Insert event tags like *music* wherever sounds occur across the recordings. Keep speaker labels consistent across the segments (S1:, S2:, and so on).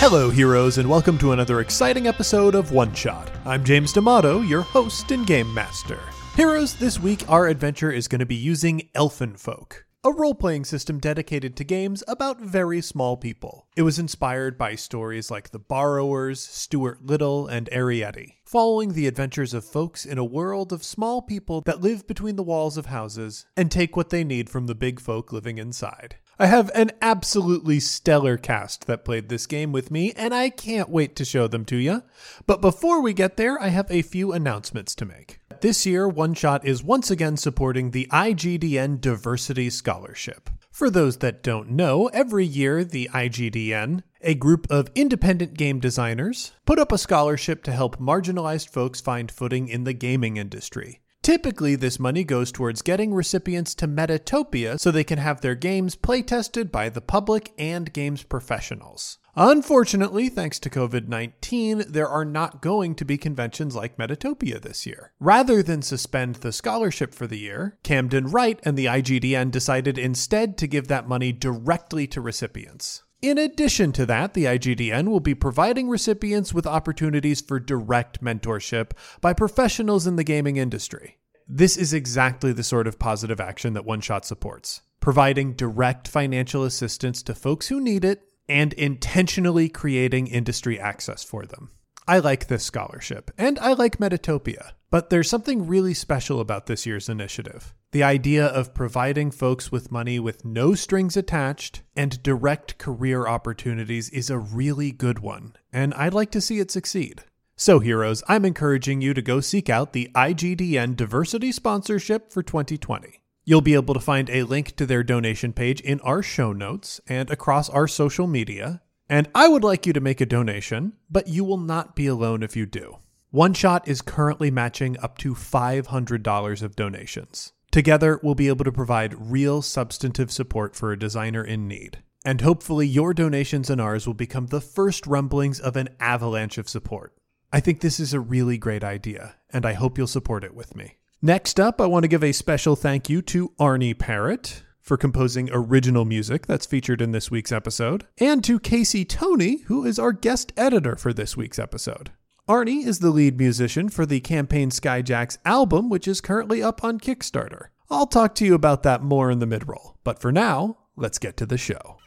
S1: Hello, heroes, and welcome to another exciting episode of One Shot. I'm James D'Amato, your host and game master. Heroes, this week our adventure is going to be using Elfinfolk, a role playing system dedicated to games about very small people. It was inspired by stories like The Borrowers, Stuart Little, and Arrietty, following the adventures of folks in a world of small people that live between the walls of houses and take what they need from the big folk living inside. I have an absolutely stellar cast that played this game with me, and I can't wait to show them to you. But before we get there, I have a few announcements to make. This year, One Shot is once again supporting the IGDN Diversity Scholarship. For those that don't know, every year the IGDN, a group of independent game designers, put up a scholarship to help marginalized folks find footing in the gaming industry. Typically, this money goes towards getting recipients to Metatopia so they can have their games playtested by the public and games professionals. Unfortunately, thanks to COVID 19, there are not going to be conventions like Metatopia this year. Rather than suspend the scholarship for the year, Camden Wright and the IGDN decided instead to give that money directly to recipients. In addition to that, the IGDN will be providing recipients with opportunities for direct mentorship by professionals in the gaming industry. This is exactly the sort of positive action that One Shot supports, providing direct financial assistance to folks who need it and intentionally creating industry access for them. I like this scholarship, and I like Metatopia. But there's something really special about this year's initiative. The idea of providing folks with money with no strings attached and direct career opportunities is a really good one, and I'd like to see it succeed. So, heroes, I'm encouraging you to go seek out the IGDN Diversity Sponsorship for 2020. You'll be able to find a link to their donation page in our show notes and across our social media. And I would like you to make a donation, but you will not be alone if you do. One Shot is currently matching up to $500 of donations. Together, we'll be able to provide real substantive support for a designer in need. And hopefully, your donations and ours will become the first rumblings of an avalanche of support. I think this is a really great idea, and I hope you'll support it with me. Next up, I want to give a special thank you to Arne Parrott for composing original music that's featured in this week's episode, and to Casey Toney, who is our guest editor for this week's episode. Arne is the lead musician for the Campaign Skyjacks album, which is currently up on Kickstarter. I'll talk to you about that more in the mid roll, but for now, let's get to the show.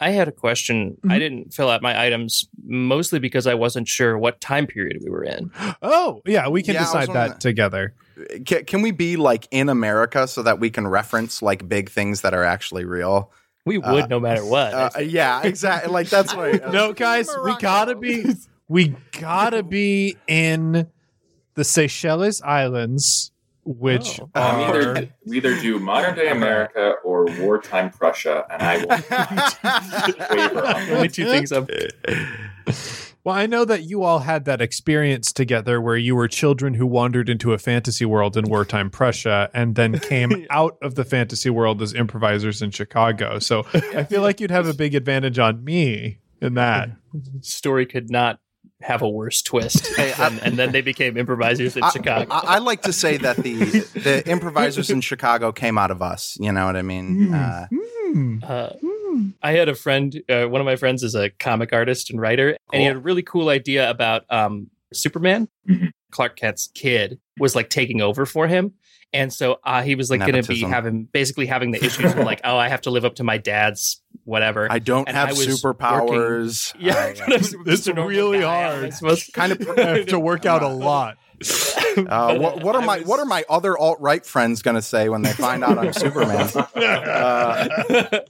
S2: I had a question. I didn't fill out my items mostly because I wasn't sure what time period we were in. *gasps*
S1: Oh, yeah, we can
S3: Yeah,
S1: decide
S3: wondering
S1: that
S3: that.
S1: together.
S3: Can, can we be like in America so that we can reference like big things that are actually real?
S2: We would no matter what.
S3: Uh, yeah, exactly. Like that's *laughs* what.
S1: No, guys, we gotta be we gotta be in the Seychelles Islands, which
S2: Oh.
S4: Um,
S1: are
S4: either, we either do modern day America or wartime Prussia, and I will waver on
S2: Only two things I'm
S1: Well, I know that you all had that experience together where you were children who wandered into a fantasy world in wartime Prussia and then came *laughs* out of the fantasy world as improvisers in Chicago. So I feel like you'd have a big advantage on me in that.
S2: story could not have a worse twist.
S3: Hey, I-
S2: and, and then they became improvisers in
S3: I,
S2: Chicago.
S3: I, I like to say that the *laughs* the improvisers in Chicago came out of us. You know what I mean? Uh,
S2: Uh, I had a friend. Uh, one of my friends is a comic artist and writer, and he had a really cool idea about um, Superman.
S4: Mhm.
S2: Clark Kent's kid was like taking over for him, and so uh, he was like going to be having basically having the issues of like, *laughs* oh, I have to live up to my dad's whatever.
S3: I don't
S2: And
S3: have
S2: I was
S3: superpowers.
S2: yeah,
S3: I, *laughs*
S2: kind of
S1: It's really
S2: guy, how am I
S1: hard.
S2: supposed-
S3: kind of.
S1: have to work out a *laughs* lot.
S3: Uh, what, what are my
S2: was-
S3: What are my other alt right friends going to say when they find out I'm *laughs* Superman? Uh,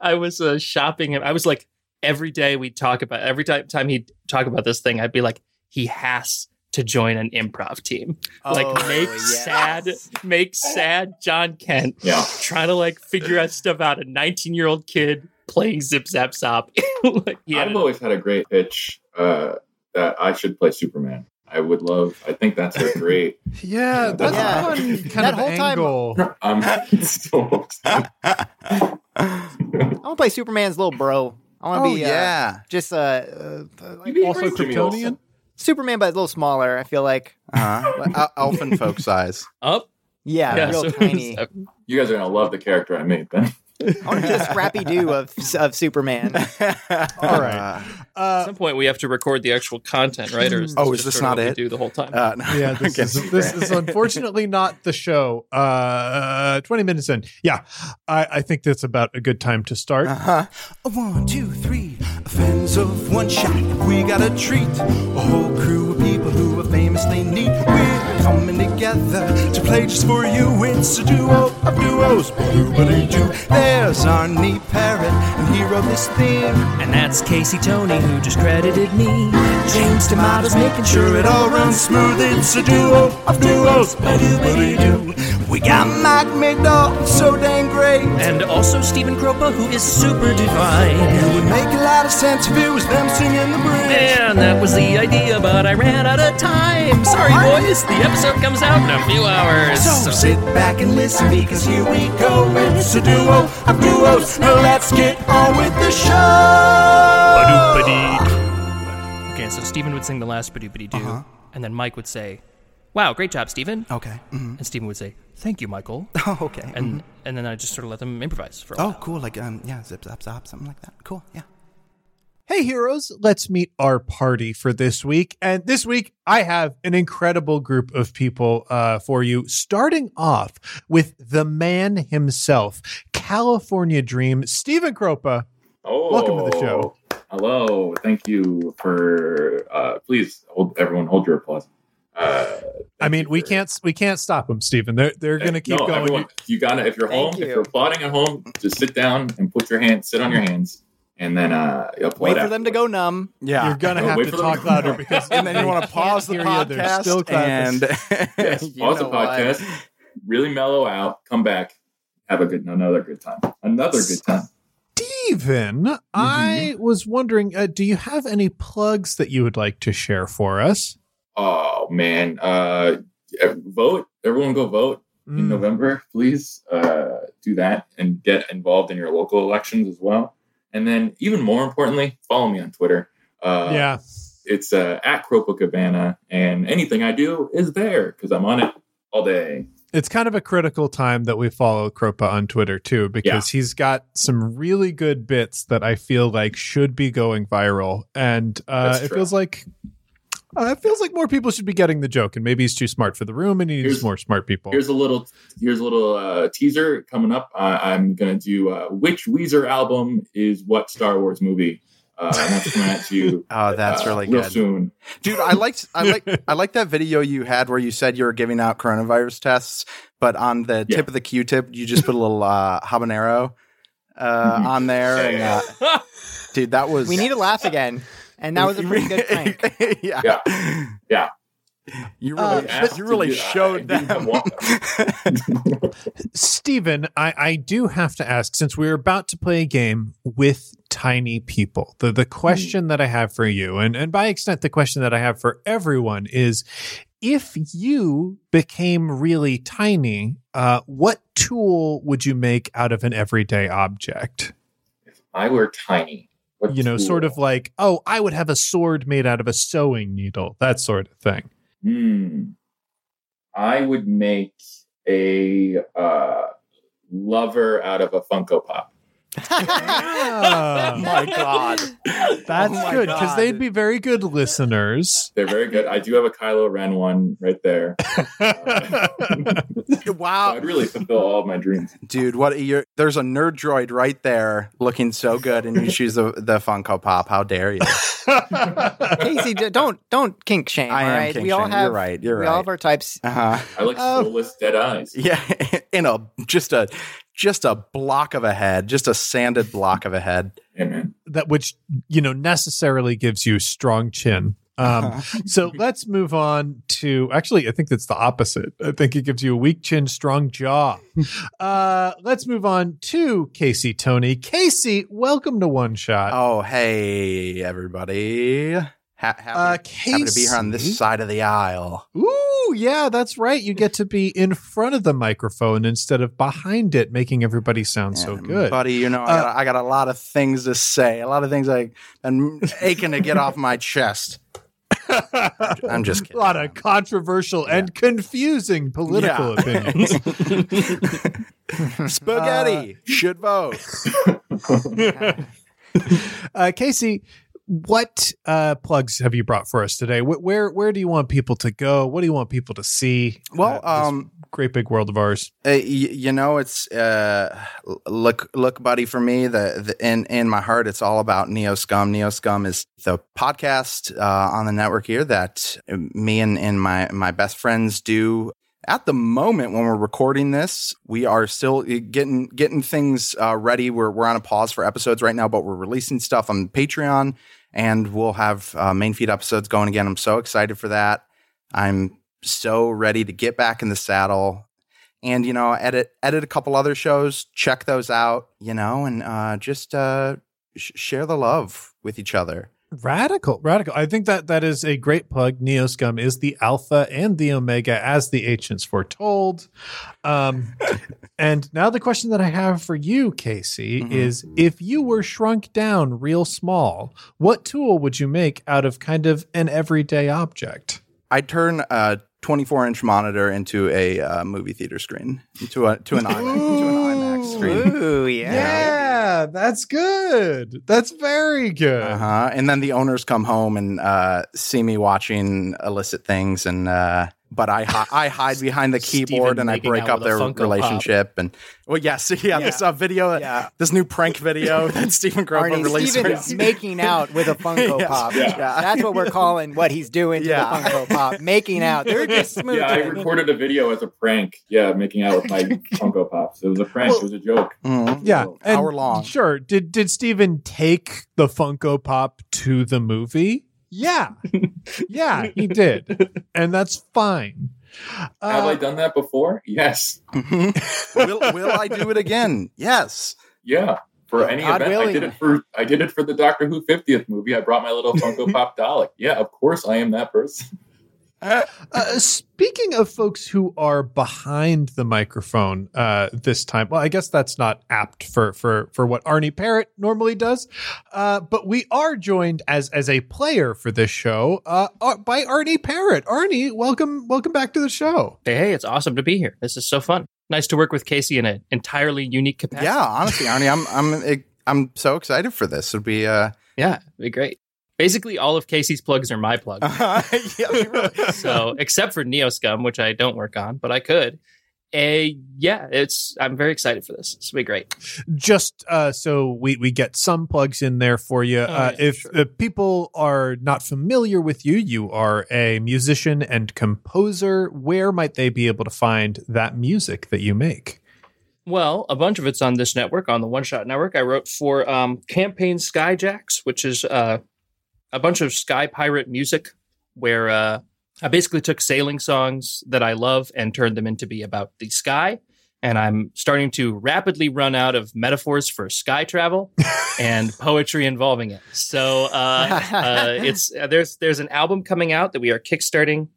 S2: I was uh, shopping and I was like, every day we talk about every time time he'd talk about this thing, I'd be like, he has to join an improv team. like
S3: Oh,
S2: make
S3: yes.
S2: sad, make sad John Kent
S4: Yeah.
S2: trying to like figure out stuff out. A 19 year old kid playing zip zap stop. *laughs* like, he had
S4: I've always had a great pitch uh, that I should play Superman. I would love. I think that's a great. *laughs*
S1: Yeah, that's
S5: Yeah.
S1: a fun kind
S5: That
S1: of
S5: whole time-
S1: angle.
S4: Um, so,
S5: I want to play Superman's little bro. I want to
S3: oh
S5: be uh,
S3: yeah.
S5: just uh, uh, like
S1: Also Kryptonian.
S5: Superman, but a little smaller. I feel like.
S3: Uh-huh. Elfin folk size.
S2: up.
S5: Yeah, real
S2: so-
S5: tiny. *laughs*
S4: You guys are gonna love the character I made then.
S5: I want to do a scrappy do of of Superman. *laughs*
S1: All right.
S6: Uh,
S7: At some point, we have to record the actual content, right? Or is
S6: Oh,
S7: this
S6: is this not
S7: what we
S6: it?
S7: Do the whole time.
S6: uh, no,
S1: Yeah, *laughs* this is this is unfortunately not the show. Uh, twenty minutes in. Yeah, I, I think that's about a good time to start.
S6: Uh-huh. One, two, three. Fans of one shot. We got a treat. A whole crew of people are famously neat. We're coming together to play just for you. It's a duo of duos. Ba-doo-ba-doo. There's our neat parrot, and he wrote this theme.
S2: And that's Casey Toney who just credited me.
S6: James D'Amato's making sure it all runs smooth. It's a duo of duos. Ba-doo-ba-doo. We got Mike Migdall, so dang great.
S2: And also Stephen Kropa who is super divine.
S6: It would make a lot of sense if it was them singing the bridge.
S2: Man, that was the idea, but I ran out of time. Sorry, boys. The episode comes out in a few hours.
S6: So sit back and listen because here we go. It's a duo of duos. Now let's get on with the show.
S2: Okay, so Stephen would sing the last ba-doobity doo,
S6: Uh-huh.
S2: and then Mike would say, "Wow, great job, Stephen."
S6: Okay. mhm.
S2: And Stephen would say, "Thank you, Michael." *laughs*
S6: Oh, okay.
S2: And and then I just sort of let them improvise for a while.
S6: oh, cool. Like um, yeah, zip zap zap, something like that. Cool. Yeah.
S1: Hey, heroes, let's meet our party for this week. And this week, I have an incredible group of people uh, for you, starting off with the man himself, California Dream, Stephen Kropa.
S4: Oh,
S1: Welcome to the show.
S4: Hello, thank you for. Uh, please hold everyone hold your applause. Uh,
S1: I mean, we
S4: for-
S1: can't we can't stop them, Stephen. They're they're going to keep
S4: no,
S1: going.
S4: Everyone, you gotta. If you're
S5: Thank
S4: home,
S5: you.
S4: if you're applauding at home, just sit down and put your hands, sit on your hands, and then uh, applaud
S5: Wait for them to go numb.
S6: Yeah.
S1: You're going to have
S4: wait
S1: to talk louder because
S6: and then you want *laughs* to pause the
S1: hear you.
S6: Podcast
S1: still
S6: and *laughs*
S4: Yes, pause the
S6: know what?
S4: podcast, really mellow out, come back, have a good another good time, another good time.
S1: Stephen,
S6: Mm-hmm.
S1: I was wondering, uh, do you have any plugs that you would like to share for us?
S4: Oh man, uh, vote! Everyone, go vote in
S1: Mm,
S4: November, please. Uh, do that and get involved in your local elections as well. And then, even more importantly, follow me on Twitter. Uh,
S1: yeah,
S4: it's uh, at Kropacabana, and anything I do is there because I'm on it all day.
S1: it's kind of a critical time that we follow Kropa on Twitter too, because he's got some really good bits that I feel like should be going viral, and uh, it feels like. Uh, it feels like more people should be getting the joke, and maybe he's too smart for the room, and he needs
S4: Here's-
S1: more smart people.
S4: Here's a little, here's a little uh, teaser coming up. Uh, I'm gonna do uh, which Weezer album is what Star Wars movie. Uh, and that's coming at you. *laughs*
S6: Oh, that's
S4: uh,
S6: really
S4: real
S6: good.
S4: soon.
S6: Dude, I liked I *laughs* like I like that video you had where you said you were giving out coronavirus tests, but on the
S4: Yeah.
S6: tip of the Q-tip, you just put a little uh, habanero uh,
S4: Mhm.
S6: on there.
S4: Yeah,
S6: and, uh, dude, that *laughs* was
S5: We need to laugh again. And that was a pretty good prank. *laughs*
S6: yeah.
S4: Yeah. Yeah.
S6: You
S1: Uh,
S6: really,
S4: but-
S6: you really showed
S4: didn't
S6: them. *laughs*
S1: Stephen, I, I do have to ask since we're about to play a game with tiny people, the, the question that I have for you, and, and by extent, the question that I have for everyone is if you became really tiny, uh, what tool would you make out of an everyday object?
S4: If I were tiny. What
S1: You know, sort of like, oh, I would have a sword made out of a sewing needle, that sort of thing.
S4: Hmm. I would make a uh, lover out of a Funko Pop.
S1: Ah,
S6: my *laughs* God.
S1: that's
S6: Oh my
S1: good because they'd be very good listeners.
S4: They're very good. I do have a Kylo Ren one right there. *laughs* So
S6: wow,
S4: I'd really fulfill all of my dreams.
S6: dude, what you're, there's a nerd droid right there looking so good, and you *laughs* choose the, the Funko Pop. How dare you?
S5: Casey, don't don't kink shame.
S6: I
S5: all
S6: am
S5: right? we all
S6: shame. You're right. You're
S5: we all
S6: right.
S5: have our types.
S6: Uh huh.
S4: I like
S1: Oh.
S4: soulless dead eyes.
S6: Yeah, in a just a just a block of a head, just a sanded block of a head.
S4: Yeah,
S1: that which you know necessarily gives you strong chin. Um, so *laughs* let's move on to actually, I think that's the opposite. I think it gives you a weak chin, strong jaw. *laughs* Uh, let's move on to Casey Toney. Casey, welcome to One Shot.
S6: Oh, hey everybody! Ha- happy,
S1: uh,
S6: happy to be here on this side of the aisle.
S1: Ooh, yeah, that's right. You get to be in front of the microphone instead of behind it, making everybody sound so good.
S6: buddy. You know, I,
S1: Uh,
S6: got, I got a lot of things to say, a lot of things I am *laughs* aching to get off my chest. *laughs* I'm just
S1: a lot of controversial and confusing political
S6: Yeah.
S1: opinions. *laughs*
S6: Spaghetti should vote.
S1: uh, Casey, what uh, plugs have you brought for us today? Wh- where where do you want people to go? What do you want people to see?
S6: Well,
S1: uh,
S6: um,
S1: great big world of ours.
S6: Uh, y- you know, it's uh, look, look, buddy. For me, the, the in in my heart, it's all about Neo Scum. Neo Scum is the podcast uh, on the network here that me and, and my my best friends do. At the moment when we're recording this, we are still getting getting things uh, ready. We're we're on a pause for episodes right now, but we're releasing stuff on Patreon, and we'll have uh, main feed episodes going again. I'm so excited for that. I'm so ready to get back in the saddle and you know edit edit a couple other shows check those out you know and uh, just uh, sh- share the love with each other
S1: Radical, radical. I think that that is a great plug. Neoscum is the alpha and the omega, as the ancients foretold. Um, *laughs* and now the question that I have for you, Casey,
S6: Mhm.
S1: is: If you were shrunk down real small, what tool would you make out of kind of an everyday object?
S6: i'd turn a 24 inch monitor into a uh, movie theater screen to a to an IMAX, *gasps* to screen
S5: Ooh, yeah.
S1: Yeah, that's good. That's very good.
S6: uh-huh. and then the owners come home and uh, see me watching illicit things and uh, but I hi- I hide behind the keyboard and I break up their
S2: Funko Pop.
S6: relationship and well yes *laughs* yeah, this uh, video
S5: Yeah.
S6: this new prank video *laughs* that Stephen Grover
S5: Arnie,
S6: released
S5: Stephen is making out with a *laughs* Funko
S6: Yes.
S5: Pop.
S4: Yeah.
S5: That's what we're calling what he's doing to
S6: Yeah.
S5: the Funko Pop. Making out. They're just smoothing.
S4: Yeah, I recorded a video as a prank. Yeah, making out with my Funko Pops. It was a prank. it was a joke.
S6: Mhm.
S1: Yeah, and
S6: Hour long.
S1: Sure. Did did Stephen take the Funko Pop to the movie? Yeah, *laughs* yeah, he did, and that's fine.
S4: Have
S1: Uh,
S4: I done that before? Yes.
S6: Mhm. will will I do it again? Yes.
S4: Yeah. For any
S5: God
S4: event, I did it for I did it for the Doctor Who 50th movie. I brought my little Funko *laughs* Pop Dalek. Yeah, of course I am that person.
S1: Uh, speaking of folks who are behind the microphone uh, this time, well, I guess that's not apt for for for what Arne Parrott normally does, uh, but we are joined as as a player for this show uh, uh, by Arne Parrott. Arne, welcome welcome back to the show.
S2: Hey, hey, it's awesome to be here. This is so fun. Nice to work with Casey in an entirely unique capacity.
S6: Yeah, honestly, Arne, I'm I'm I'm so excited for this. It'll be uh
S2: Yeah, it'd be great. Basically, all of Casey's plugs are my *laughs* plugs.
S6: yeah, we really-
S2: so, except for Neoscum, which I don't work on, but I could. Uh, yeah, it's. I'm very excited for this. This will be great.
S1: just uh, so we, we get some plugs in there for you. uh,
S2: yeah,
S1: if
S2: sure.
S1: if people are not familiar with you, you are a musician and composer. Where might they be able to find that music that you make?
S2: Well, a bunch of it's on this network, on the One Shot Network. I wrote for um, Campaign Skyjacks, which is uh, a bunch of Sky Pirate music, where uh, I basically took sailing songs that I love and turned them into be about the sky. And I'm starting to rapidly run out of metaphors for sky travel *laughs* and poetry involving it. So uh, uh, it's uh, there's there's an album coming out that we are kickstarting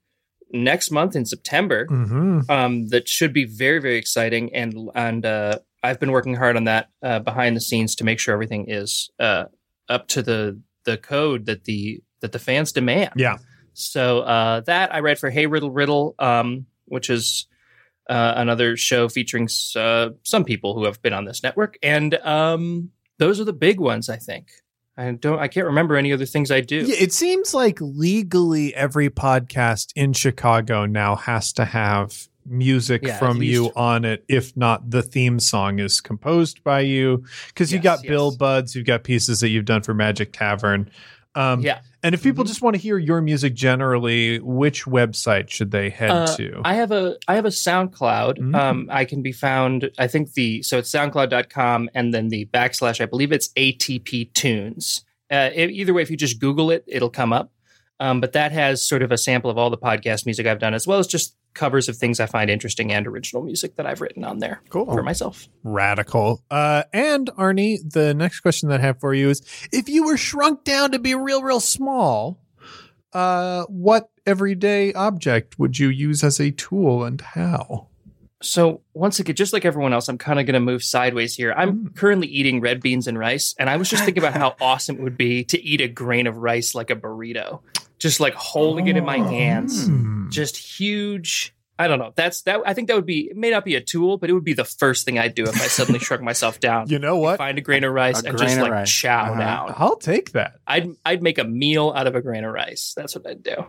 S2: next month in September
S1: Mm-hmm.
S2: um, that should be very very exciting and and uh, I've been working hard on that uh, behind the scenes to make sure everything is uh, up to the the code that the that the fans demand.
S1: Yeah.
S2: So uh, that I read for Hey Riddle Riddle, um, which is uh, another show featuring uh, some people who have been on this network, and um, those are the big ones. I think. I don't. I can't remember any other things I do.
S1: Yeah, it seems like legally every podcast in Chicago now has to have music
S2: Yeah,
S1: from you on it. If not, the theme song is composed by you because you
S2: Yes,
S1: got
S2: yes.
S1: Bill Buds, you've got pieces that you've done for Magic Tavern. Um,
S2: Yeah.
S1: And if people
S2: Mhm.
S1: just want to hear your music generally, which website should they head
S2: Uh,
S1: to?
S2: I have a I have a SoundCloud.
S1: Mm.
S2: Um, I can be found. I think the so it's SoundCloud.com and then the backslash. I believe it's ATP Tunes. Uh, e- either way, if you just Google it, it'll come up. Um, but that has sort of a sample of all the podcast music I've done, as well as just covers of things I find interesting and original music that I've written on there
S1: cool.
S2: for myself.
S1: Radical. Uh, and Arne, the next question that I have for you is if you were shrunk down to be real, real small, uh, what everyday object would you use as a tool and how?
S2: So once again, just like everyone else, I'm kind of going to move sideways here. I'm currently eating red beans and rice, and I was just thinking about how *laughs* awesome it would be to eat a grain of rice like a burrito, just like holding it in my hands,
S1: Hmm.
S2: just huge I don't know. That's that. I think that would be. It may not be a tool, but it would be the first thing I'd do if I suddenly shrunk *laughs* myself down.
S1: You know what?
S2: Find a grain of rice
S6: A
S2: and just like
S6: rice.
S2: chow
S6: Uh-huh.
S2: down.
S1: I'll take that.
S2: I'd I'd make a meal out of a grain of rice. That's what I'd do.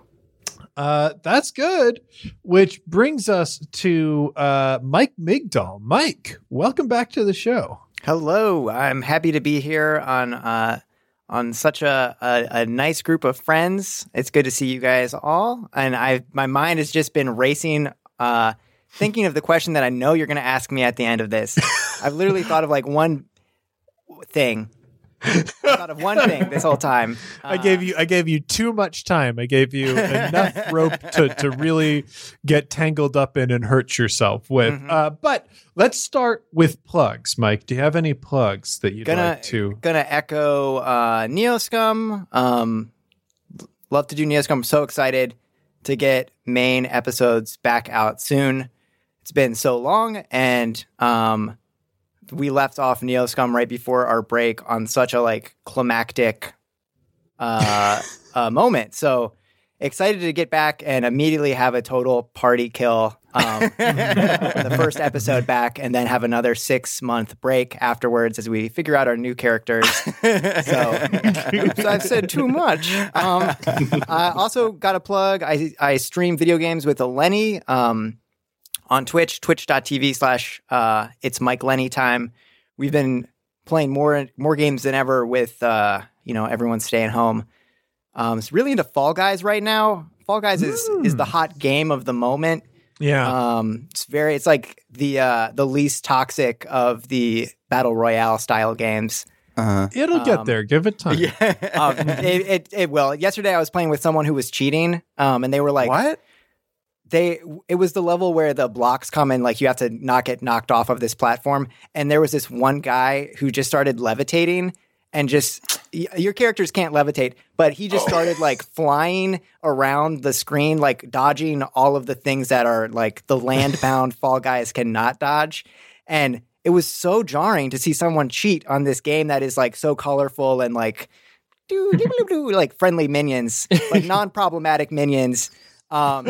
S1: Uh, that's good. Which brings us to uh, Mike Migdall. Mike, welcome back to the show.
S5: Hello, I'm happy to be here on uh, on such a, a a nice group of friends. It's good to see you guys all, and I my mind has just been racing, uh, thinking of the question that I know you're going to ask me at the end of this. *laughs* I've literally thought of like one thing. I thought of one thing this whole time. *laughs*
S1: I gave you I gave you too much time. I gave you enough *laughs* rope to, to really get tangled up in and hurt yourself with.
S5: Mhm.
S1: Uh, but let's start with plugs. Mike, do you have any plugs that you'd
S5: Gonna-
S1: like to?
S5: gonna echo uh neoscum um love to do neoscum i'm so excited to get main episodes back out soon it's been so long and um we left off neoscum right before our break on such a like climactic uh, *laughs* uh moment so excited to get back and immediately have a total party kill um *laughs* the first episode back and then have another six month break afterwards as we figure out our new characters. *laughs* So, oops, I've said too much. Um, I also got a plug. I, I stream video games with Lenny um, on Twitch, twitch.tv slash uh, it's Mike Lenny time. We've been playing more more games than ever with uh, you know everyone staying home. Um, it's really into Fall Guys right now. Fall Guys is is the hot game of the moment.
S1: Yeah.
S5: Um, it's very, it's like the uh, the least toxic of the battle royale style games.
S6: Uh,
S1: It'll get
S5: um,
S1: there. Give it time.
S5: Um, *laughs* it, it it will. Yesterday, I was playing with someone who was cheating, um, and they were like,
S6: what?
S5: They it was the level where the blocks come and like you have to not get knocked off of this platform. And there was this one guy who just started levitating and just your characters can't levitate but he just oh. started like flying around the screen like dodging all of the things that are like the land bound *laughs* fall guys cannot dodge. And it was so jarring to see someone cheat on this game that is like so colorful and like *laughs* doo, like friendly minions like *laughs* non-problematic minions um,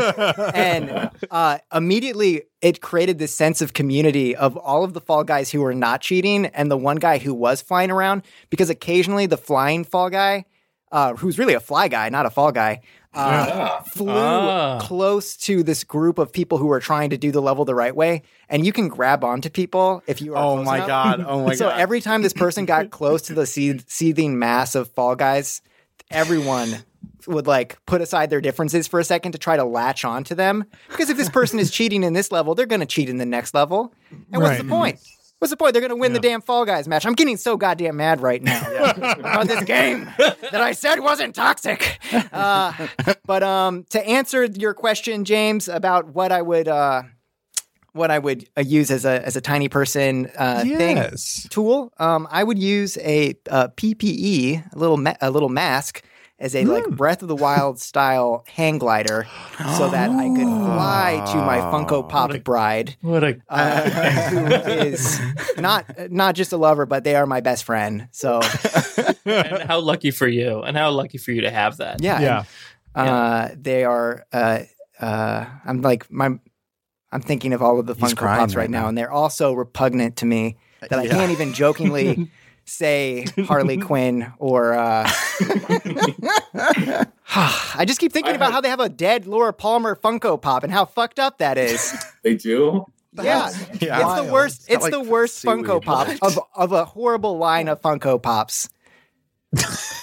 S5: and uh, immediately it created this sense of community of all of the fall guys who were not cheating and the one guy who was flying around because occasionally the flying fall guy uh, who's really a fly guy not a fall guy uh, flew
S2: Ah.
S5: close to this group of people who were trying to do the level the right way and you can grab onto people if you are
S6: Oh
S5: close
S6: my
S5: enough.
S6: god! Oh my *laughs*
S5: so
S6: god!
S5: So every time this person got close to the *laughs* seeth- seething mass of fall guys, everyone would like put aside their differences for a second to try to latch onto them. Because if this person is cheating in this level, they're going to cheat in the next level. And what's the point? What's the point? They're going to win the damn Fall Guys match. I'm getting so goddamn mad right now *laughs* about this game that I said wasn't toxic. Uh, but um, to answer your question, James, about what I would uh, what I would uh, use as a as a tiny person uh, thing
S1: yes.
S5: tool, um, I would use a, uh PPE, a little ma- a little mask, as a like Breath of the Wild style hang glider, so that I could fly to my Funko Pop bride,
S2: What a
S5: uh, who is not not just a lover, but they are my best friend. So *laughs*
S2: and how lucky for you, and how lucky for you to have that.
S5: yeah,
S1: Yeah.
S5: and, uh, they are. Uh, uh, I'm like my. I'm thinking of all of the
S6: He's
S5: Funko Pops right,
S6: right
S5: now,
S6: now.
S5: and they're all so repugnant to me that I
S6: Yeah.
S5: can't even jokingly *laughs* say Harley Quinn or. Uh, *sighs* I just keep thinking
S4: I
S5: about
S4: have-
S5: how they have a dead Laura Palmer Funko Pop and how fucked up that is. *laughs*
S4: They do.
S5: yeah,
S6: Yeah.
S5: it's the worst.
S6: It's
S5: It's
S6: like,
S5: the worst
S6: seaweed.
S5: Funko Pop of of a horrible line of Funko Pops. *laughs*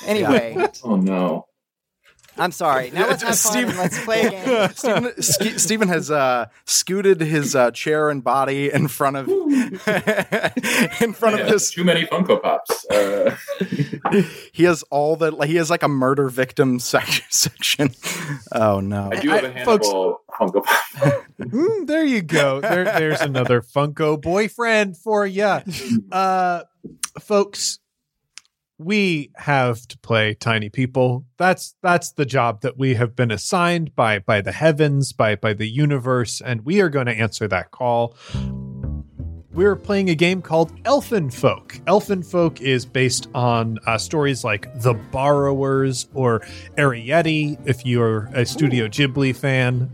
S5: Anyway,
S4: Oh no.
S5: I'm sorry. Now let's have fun. And Let's play a game. *laughs*
S6: Stephen, Ske- Stephen has uh, scooted his uh, chair and body in front of *laughs* in front
S4: Yeah,
S6: of this.
S4: too many Funko Pops. Uh, *laughs*
S6: He has all the like, he has like a murder victim sec- section. Oh no!
S4: I do have a
S1: I- folks-
S4: Funko Pop.
S1: Mm, there you go. There, there's another Funko boyfriend for you. Uh, folks, we have to play tiny people. That's that's the job that we have been assigned by by the heavens, by by the universe, and we are going to answer that call. We're playing a game called Elfinfolk. Elfin Folk is based on uh, stories like The Borrowers or Arrietty, if you're a Studio Ghibli fan.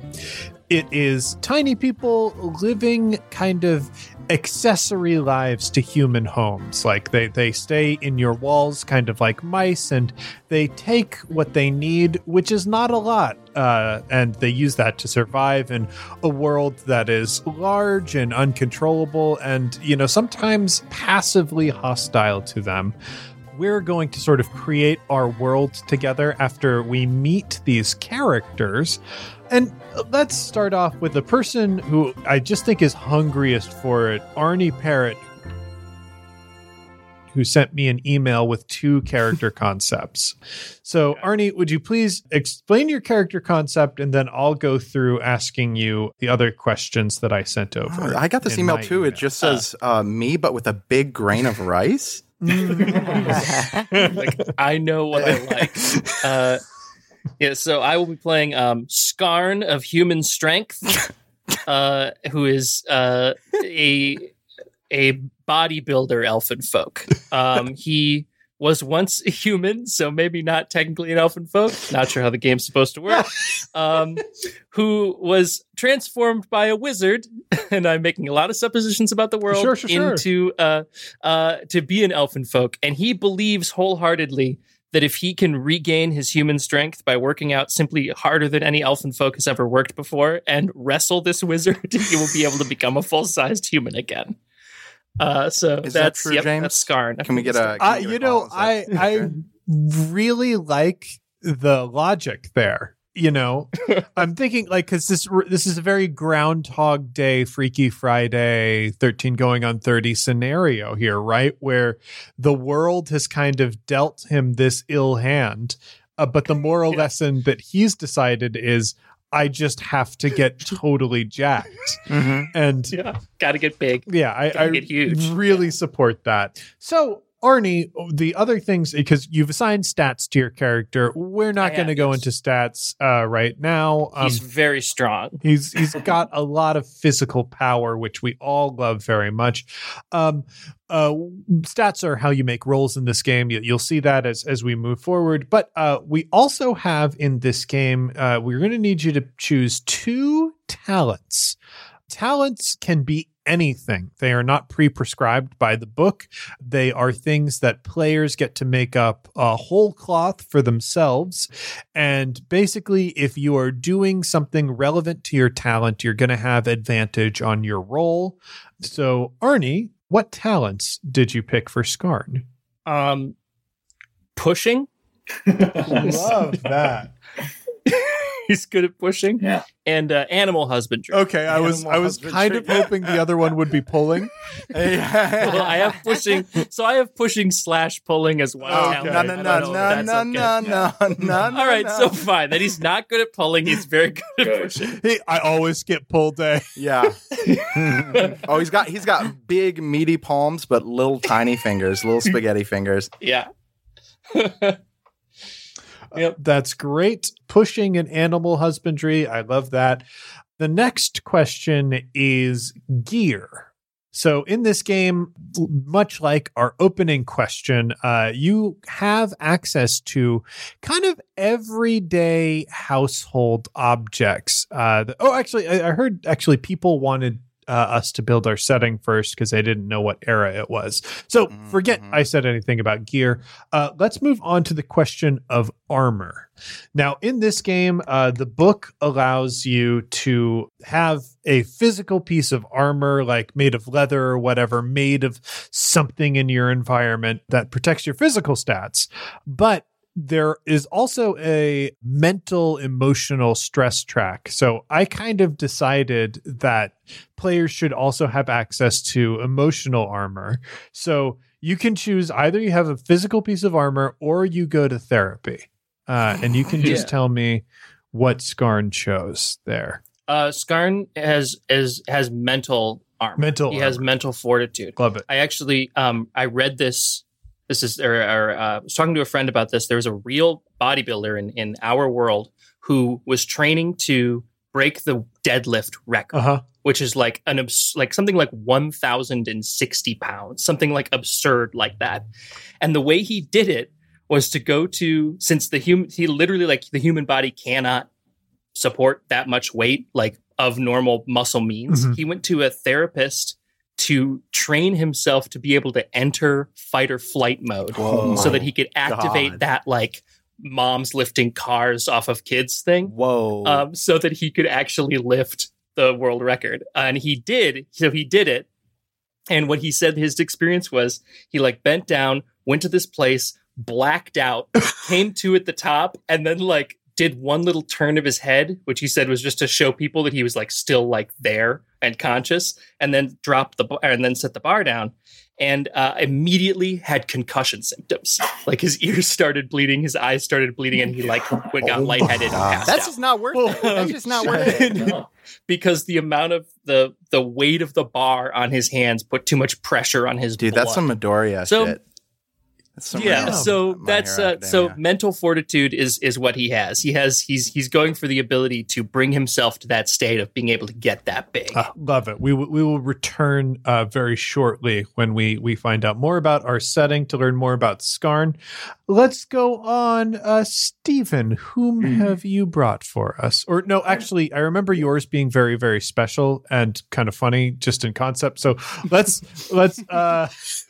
S1: It is tiny people living kind of accessory lives to human homes. Like they, they stay in your walls kind of like mice and they take what they need, which is not a lot. Uh, and they use that to survive in a world that is large and uncontrollable and, you know, sometimes passively hostile to them we're going to sort of create our world together after we meet these characters. And let's start off with the person who I just think is hungriest for it, Arne Parrott, who sent me an email with two character *laughs* concepts. So, Arne, would you please explain your character concept and then I'll go through asking you the other questions that I sent over.
S6: I got this email
S1: my
S6: too. It just says uh, me, but with a big grain of rice. *laughs* *laughs*
S2: like I know what I like. Uh, *laughs* yeah, so I will be playing um, Skarn of Human Strength, *laughs* uh, who is uh, a a bodybuilder elfin folk. Um, he was once a human, so maybe not technically an elfin folk. Not sure how the game's supposed to work. *laughs* Um, who was transformed by a wizard, and I'm making a lot of suppositions about the world
S1: Sure, sure, sure.
S2: into uh, uh, to be an elfin folk, and he believes wholeheartedly that if he can regain his human strength by working out simply harder than any elfin folk has ever worked before and wrestle this wizard, *laughs* he will be able to become a full sized human again. Uh, so
S6: Is that
S2: that's
S6: true,
S2: yep,
S6: James?
S2: that's Skarn.
S6: Can we get a? can
S1: Uh,
S6: we get a
S1: you know. I I really like the logic there. You know, *laughs* I'm thinking like because this this is a very Groundhog Day, Freaky Friday, 13 going on 30 scenario here, right? Where the world has kind of dealt him this ill hand, uh, but the moral lesson that he's decided is I just have to get *laughs* totally jacked,
S6: Mhm.
S1: and
S2: Yeah, got to get big.
S1: yeah, I, I
S2: get huge.
S1: really support that. So, Arne, the other things because you've assigned stats to your character, we're not going to go into stats uh, right now. Um,
S2: He's very strong.
S1: He's he's *laughs* got a lot of physical power, which we all love very much. Um, uh, stats are how you make rolls in this game. You, you'll see that as as we move forward. But uh, we also have in this game, uh, we're going to need you to choose two talents. Talents can be anything. They are not pre-prescribed by the book. They are things that players get to make up a whole cloth for themselves. And basically, if you are doing something relevant to your talent, you're going to have advantage on your roll. So, Arne, what talents did you pick for Skarn?
S2: Um, pushing. *laughs*
S1: Love that. *laughs*
S2: He's good at pushing.
S4: Yeah.
S2: And uh, animal husbandry.
S1: Okay, I was
S6: Animal
S1: I was
S6: husbandry.
S1: kind of hoping the other one would be pulling. *laughs*
S2: Well, I have pushing, so I have pushing slash pulling as well.
S1: Oh, okay.
S6: no, no, no, no, no, no, no, no.
S2: All right,
S6: no.
S2: so fine. That he's not good at pulling. He's very good at
S4: Good.
S2: pushing.
S1: Hey, I always get pull day.
S6: Yeah. *laughs* oh, he's got he's got big meaty palms, but little tiny fingers, little *laughs* spaghetti fingers.
S2: Yeah.
S1: Yep, that's great. Pushing and animal husbandry. I love that. The next question is gear. So, in this game, much like our opening question, uh, you have access to kind of everyday household objects. Uh, the- oh, actually, I, I heard actually people wanted uh, us to build our setting first because they didn't know what era it was. So, forget
S6: Mhm.
S1: I said anything about gear. Uh, let's move on to the question of armor. Now, in this game, uh, the book allows you to have a physical piece of armor, like made of leather or whatever, made of something in your environment that protects your physical stats. But there is also a mental emotional stress track. So I kind of decided that players should also have access to emotional armor. So you can choose either you have a physical piece of armor or you go to therapy. Uh, and you can *sighs* just
S2: Yeah.
S1: tell me what Skarn chose there.
S2: Uh, Skarn has is has mental armor.
S1: Mental
S2: He has mental fortitude.
S1: Love it.
S2: I actually um I read this. This is or, or uh, I was talking to a friend about this. There was a real bodybuilder in in our world who was training to break the deadlift record,
S1: Uh huh.
S2: which is like an abs- like something like one thousand and sixty pounds, something like absurd like that. And the way he did it was to go to since the human he literally like the human body cannot support that much weight like of normal muscle means.
S1: Mhm.
S2: He went to a therapist to train himself to be able to enter fight or flight mode
S5: Whoa.
S2: so that he could activate
S6: God.
S2: that like moms lifting cars off of kids thing
S5: Whoa.
S2: um, so that he could actually lift the world record. And he did. So he did it. And what he said his experience was he like bent down, went to this place, blacked out, *laughs* came to at the top, and then like did one little turn of his head, which he said was just to show people that he was like still like there and conscious, and then dropped the bar and then set the bar down. And uh, immediately had concussion symptoms. Like his ears started bleeding, his eyes started bleeding, and he like got
S6: Oh
S2: lightheaded and passed
S5: That's
S2: out
S5: just not worth it. That's just not worth it.
S4: No. *laughs*
S2: because the amount of the the weight of the bar on his hands put too much pressure on his
S6: Dude,
S2: blood.
S6: that's some Midoriya
S2: So-
S6: shit.
S2: Yeah so that's uh, so mental fortitude is is what he has he has he's he's going for the ability to bring himself to that state of being able to get that big
S1: Uh, love it. We will we will return uh, very shortly when we we find out more about our setting to learn more about Skarn. Let's go on. Uh, Stephen, whom
S4: Hmm.
S1: have you brought for us? Or no, actually, I remember yours being very very special and kind of funny, just in concept. So let's *laughs* let's uh,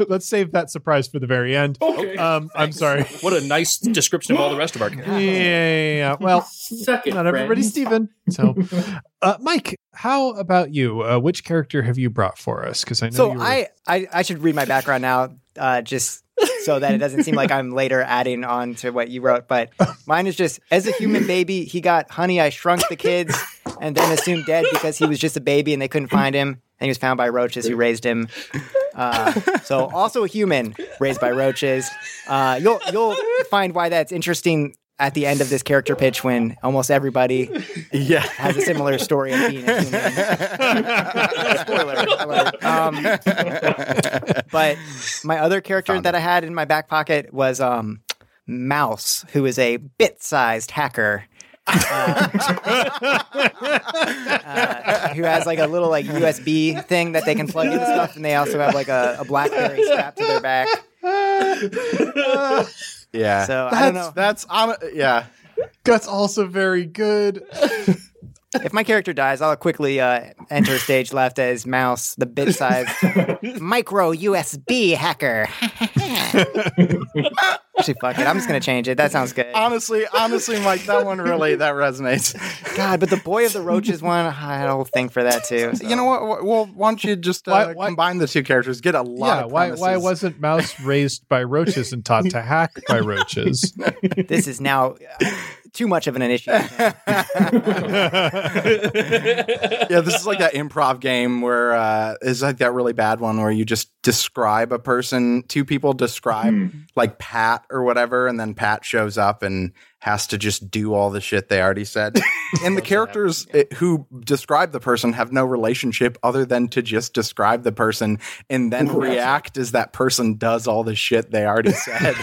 S1: let's save that surprise for the very end.
S4: Okay.
S1: Um, I'm sorry.
S2: what a nice description of all the rest of our *laughs*
S1: Yeah,
S2: characters
S1: yeah, yeah. Well,
S4: Second,
S1: not everybody's
S4: friends.
S1: Stephen. So, *laughs* uh, Mike, how about you? Uh, which character have you brought for us? Because I know
S5: So
S1: you were-
S5: I, I I should read my background now, uh, just so that it doesn't seem like I'm later adding on to what you wrote. But mine is just as a human baby, he got Honey, I Shrunk the Kids, and then assumed dead because he was just a baby and they couldn't find him, and he was found by roaches who raised him. Uh, so also a human raised by roaches. Uh, you'll you'll find why that's interesting at the end of this character pitch when almost everybody *laughs*
S6: yeah.
S5: has a similar story of being a human. Spoiler *laughs* alert. Um, but my other character
S6: Found
S5: that I had in my back pocket was um, Mouse, who is a bit-sized hacker. uh, *laughs* who has like a little like USB thing that they can plug into stuff, and they also have like a, a BlackBerry strapped to their back.
S6: Yeah.
S5: So I don't
S1: That's-
S5: know
S6: That's on. Yeah.
S1: That's also very good. *laughs*
S5: if my character dies, I'll quickly uh, enter stage left as Mouse, the bit-sized *laughs* micro USB hacker. Actually, fuck it. I'm just gonna change it. That sounds good.
S6: Honestly, honestly, Mike, that one really that resonates.
S5: God, but the boy of the roaches one, I had a whole thing for that too. so.
S6: You know what? Well, why don't you just uh,
S1: Why- why-
S6: combine the two characters? Get a lot.
S1: yeah,
S6: of
S1: why why wasn't Mouse raised by roaches and taught to hack by roaches? *laughs*
S5: This is now uh, too much of an initiation. *laughs*
S6: yeah, this is like that improv game where uh, it's like that really bad one where you just describe a person. Two people describe
S4: Hmm.
S6: like Pat or whatever, and then Pat shows up and has to just do all the shit they already said. *laughs* and the characters eh, who describe the person have no relationship other than to just describe the person and then react as that person does all the shit they already *laughs* said.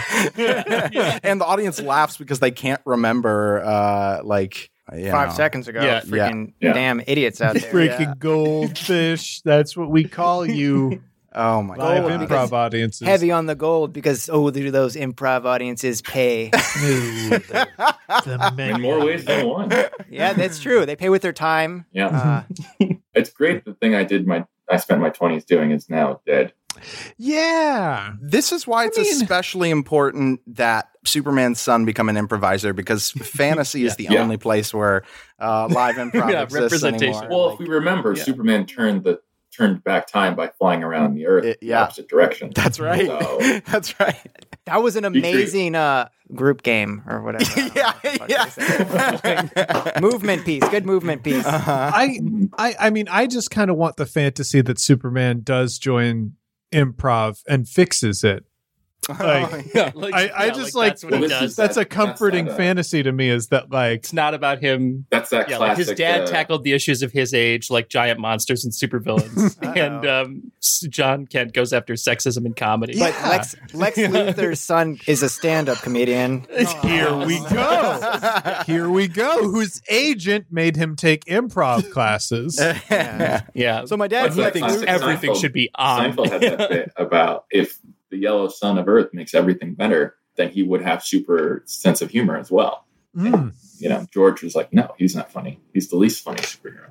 S6: and the audience laughs because they can't remember, uh, like. you
S5: Five
S6: know.
S5: seconds ago,
S2: Yeah.
S5: freaking
S4: Yeah.
S5: damn idiots out there.
S1: Freaking goldfish. That's what we call you. *laughs*
S6: Oh my
S1: Live
S5: Gold,
S6: god!
S5: because
S1: improv audiences.
S5: Heavy on the gold because oh, do those improv audiences pay? *laughs*
S1: The, *laughs* the
S4: In more ways than one.
S5: yeah, that's true. They pay with their time.
S4: Yeah.
S5: Uh, *laughs*
S4: It's great. The thing I did my I spent my twenties doing is now dead.
S1: Yeah.
S6: This is why it's
S1: mean-
S6: especially important that Superman's son become an improviser because fantasy is the
S4: Yeah.
S6: only place where uh, live improv
S2: Yeah,
S6: exists
S2: representation.
S6: anymore.
S4: Well,
S6: Like,
S4: if we remember,
S2: Yeah.
S4: Superman turned the turned back time by flying around the Earth
S6: It-
S4: the
S6: yeah.
S4: opposite direction.
S6: that's right.
S4: So- *laughs*
S6: that's right.
S5: that was an amazing uh, group game or whatever. I don't know
S6: yeah,
S5: what the fuck they say.
S6: yeah. *laughs*
S5: movement piece. Good movement piece.
S6: Uh-huh.
S1: I, I I mean, I just kind of want the fantasy that Superman does join improv and fixes it. *laughs* Like,
S2: Yeah, like-
S1: I- I
S2: yeah,
S1: just, like-
S2: that's what he
S4: Well, this
S2: does.
S1: That's a comforting
S4: not a-
S1: fantasy to me. Is that like
S2: it's not about him
S4: That's that
S2: yeah, like
S4: classic.
S2: his dad
S4: uh,
S2: tackled the issues of his age, like giant monsters and supervillains, *laughs*
S5: Uh-oh.
S2: and um, John Kent goes after sexism in comedy.
S5: But Lex Lex *laughs* Luthor's son is a stand-up comedian.
S1: here we go, here we go. Whose agent made him take improv classes?
S5: Yeah.
S2: yeah,
S5: So my dad
S4: What's
S2: he thinks everything
S4: Seinfeld-
S2: should be on.
S4: Seinfeld had that bit about if the yellow sun of Earth makes everything better, then he would have super sense of humor as well.
S1: Mm.
S4: You know, George was like, no, he's not funny. He's the least funny superhero.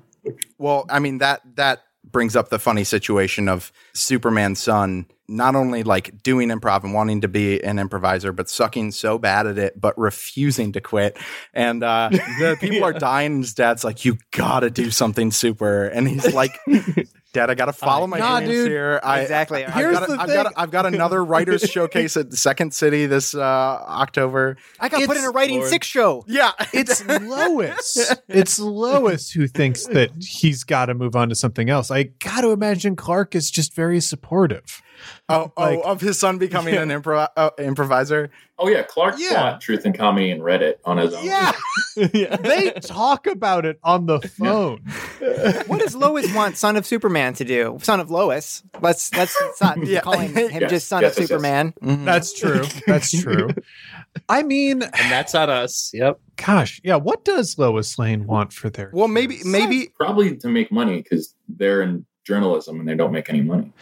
S6: Well, I mean that that brings up the funny situation of Superman's son not only like doing improv and wanting to be an improviser, but sucking so bad at it, but refusing to quit. And uh, the people are *laughs* dying. And his dad's like, "You gotta do something super," and he's like. Dad, I gotta follow my
S1: Nah, dude.
S6: here. I,
S5: Exactly.
S6: I've
S1: Here's
S6: got,
S1: the
S6: I've, got,
S1: thing.
S6: I've got another *laughs* writers showcase at Second City this uh, October.
S5: I got put in a writing
S2: Lord.
S5: six show.
S6: Yeah, *laughs*
S1: It's Lois. *laughs* It's Lois who thinks that he's got to move on to something else. I got to imagine Clark is just very supportive.
S6: Oh, *laughs* oh, of his son becoming an *laughs* impro- uh, improviser.
S4: Oh yeah, Clark
S1: Yeah.
S4: bought Truth in Comedy and read it on his own.
S1: Yeah. *laughs* they talk about it on the phone.
S5: What does Lois want Son of Superman to do? Son of Lois. Let's let's stop calling him
S4: Yes,
S5: just Son
S4: yes,
S5: of
S4: yes, yes.
S5: Superman.
S1: That's true. That's true. I mean,
S2: And that's on us. Yep.
S1: gosh, yeah. What does Lois Lane want for their?
S6: Well, maybe, maybe
S4: Probably to make money because they're in journalism and they don't make any money.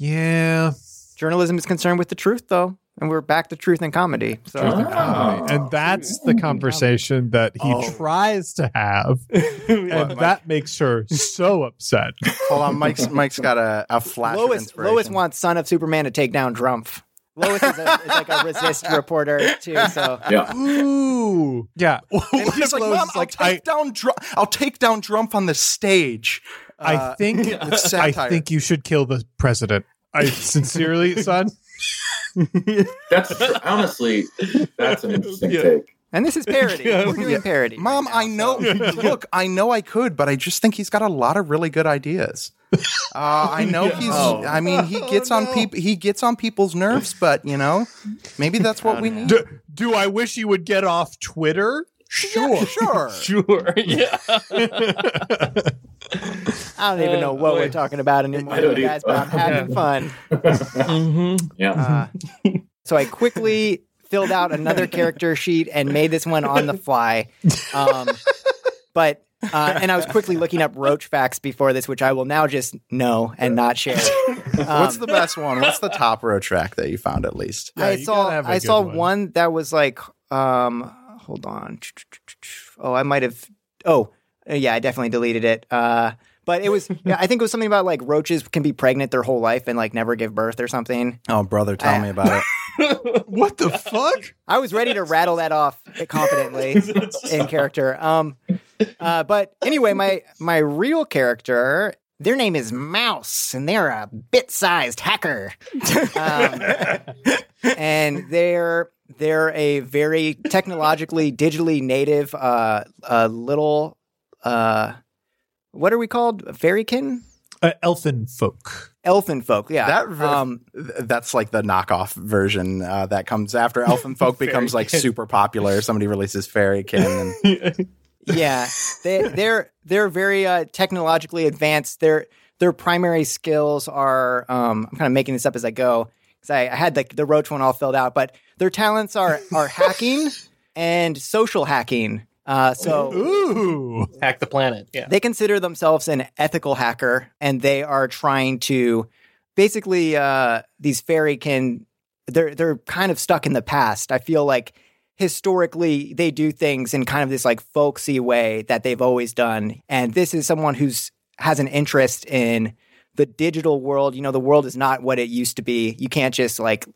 S1: Yeah.
S5: Journalism is concerned with the truth, though, and we're back to truth and comedy. So
S4: Ah.
S1: and that's the *laughs* conversation that he
S6: Oh.
S1: tries to have, *laughs* and that makes her so upset.
S6: Hold on, Mike's Mike's got a, a flash.
S5: Lois
S6: inspiration.
S5: Lois wants Son of Superman to take down Drumpf. Lois is, a, is like a resist *laughs* reporter too. So
S4: Yeah.
S1: Ooh, yeah.
S6: And
S1: What
S6: he's like, Mom, I'll take down Drum. I'll take down Drumpf on the stage.
S1: I
S6: Uh,
S1: think *laughs* I think you should kill the president. I *laughs* sincerely, son. *laughs*
S4: That's honestly that's an interesting
S1: Yeah.
S4: take.
S5: and this is parody. We're doing parody. right
S6: Mom,
S5: now,
S6: I know.
S5: so-
S6: Look, I know I could, but I just think he's got a lot of really good ideas. Uh, I know he's.
S5: Oh.
S6: I mean, he gets on people. He gets on people's nerves, but you know, maybe that's what we need.
S1: Do, do I wish he would get off Twitter? Sure.
S6: Sure. *laughs*
S2: Sure. Yeah.
S5: I don't even know what
S2: boy.
S5: we're talking about anymore,
S4: I don't
S5: guys, but I'm having fun.
S2: mm-hmm.
S4: Yeah.
S5: Uh, so I quickly filled out another character sheet and made this one on the fly. Um, but uh, and I was quickly looking up roach facts before this, which I will now just know and not share. *laughs*
S6: What's the best one? What's the top row track that you found at least?
S1: Yeah,
S5: I saw
S1: gotta have a
S5: I
S1: good
S5: saw
S1: one.
S5: one. that was like um hold on. Oh, I might have oh yeah, I definitely deleted it. Uh but it was yeah, I think it was something about like roaches can be pregnant their whole life and like never give birth or something.
S6: Oh, brother, tell
S5: I-
S6: me about it. *laughs*
S1: What the fuck?
S5: I was ready to rattle that off confidently *laughs* in character. Um, uh, but anyway, my my real character, their name is Mouse, and they're a bit-sized hacker, um, *laughs* and they're they're a very technologically, digitally native, uh, uh, little, uh, what are we called? Fairykin,
S1: Uh, Elfinfolk.
S5: elfin folk. Yeah,
S6: That ver-
S5: um,
S6: That's like the knockoff version uh, that comes after Elfinfolk *laughs* becomes like super popular. Somebody releases Fairykin, and *laughs*
S5: yeah, they, they're they're very uh, technologically advanced. Their their primary skills are um, I'm kind of making this up as I go because I, I had the the roach one all filled out, but their talents are are hacking and social hacking. Uh, so
S1: Ooh.
S2: Hack the planet. Yeah.
S5: they consider themselves an ethical hacker, and they are trying to basically uh, these Fairykin they're they're kind of stuck in the past. I feel like historically they do things in kind of this like folksy way that they've always done, and this is someone who's has an interest in the digital world. You know, the world is not what it used to be. You can't just like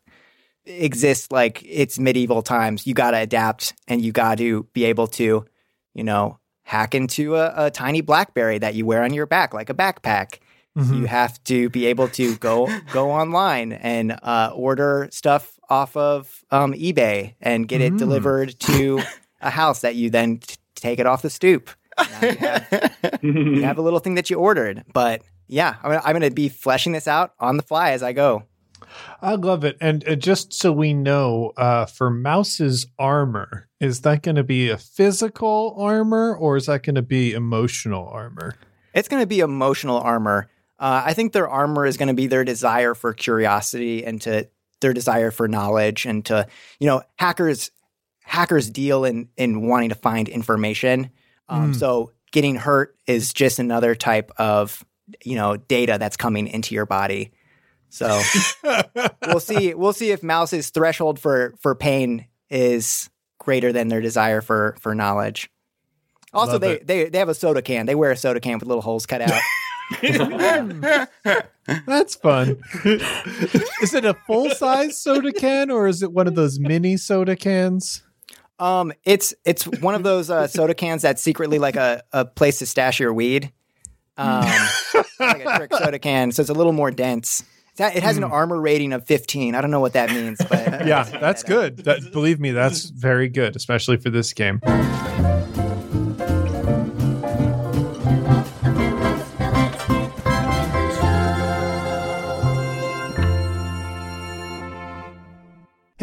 S5: exist like it's medieval times. You got to adapt and you got to be able to, you know, hack into a, a tiny BlackBerry that you wear on your back like a backpack.
S1: Mhm.
S5: You have to be able to go go online and uh, order stuff off of um, eBay and get it
S1: Mm.
S5: delivered to a house that you then t- take it off the stoop. You have, you have a little thing that you ordered, but yeah, I'm, I'm going to be fleshing this out on the fly as I go.
S1: I love it. And uh, just so we know, uh, for Mouse's armor, is that going to be a physical armor or is that going to be emotional armor?
S5: It's going to be emotional armor. Uh, I think their armor is going to be their desire for curiosity and to their desire for knowledge and to you know hackers hackers deal in in wanting to find information. Um,
S1: Mm.
S5: So getting hurt is just another type of you know data that's coming into your body. So *laughs* we'll see. We'll see if Mouse's threshold for for pain is greater than their desire for for knowledge. Also,
S1: Love
S5: they,
S1: it.
S5: they they have a soda can. They wear a soda can with little holes cut out. *laughs* *laughs*
S1: That's fun. is it a full size soda can or is it one of those mini soda cans?
S5: um, it's it's one of those uh, soda cans that's secretly like a, a place to stash your weed. Um, like a trick soda can, so it's a little more dense. That- It has an armor rating of 15. I don't know what that means, but *laughs*
S1: Yeah, that's good. That, believe me, that's very good, especially for this game.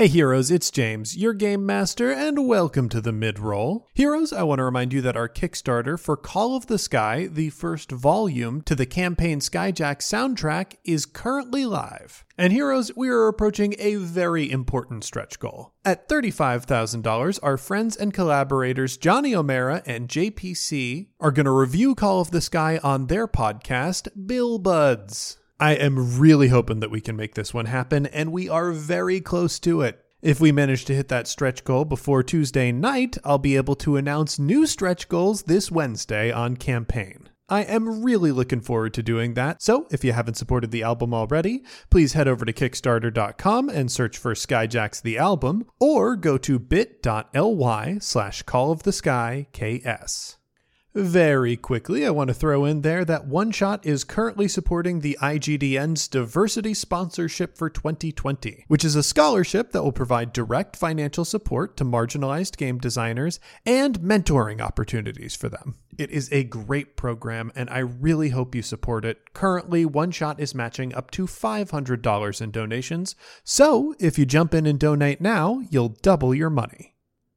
S1: Hey heroes, it's James, your game master, and welcome to the mid roll. Heroes, I want to remind you that our Kickstarter for Call of the Sky, the first volume to the campaign Skyjack soundtrack, is currently live. And heroes, we are approaching a very important stretch goal. At $35,000, our friends and collaborators Johnny O'Mara and JPC are going to review Call of the Sky on their podcast, Bill Buds. I am really hoping that we can make this one happen, and we are very close to it. If we manage to hit that stretch goal before Tuesday night, I'll be able to announce new stretch goals this Wednesday on campaign. I am really looking forward to doing that, so if you haven't supported the album already, please head over to Kickstarter.com and search for Skyjacks the Album, or go to bit.ly slash Call of the Sky KS. Very quickly, I want to throw in there that One Shot is currently supporting the IGDN's Diversity Sponsorship for 2020, which is a scholarship that will provide direct financial support to marginalized game designers and mentoring opportunities for them. It is a great program, and I really hope you support it. Currently, One Shot is matching up to $500 in donations, so if you jump in and donate now, you'll double your money.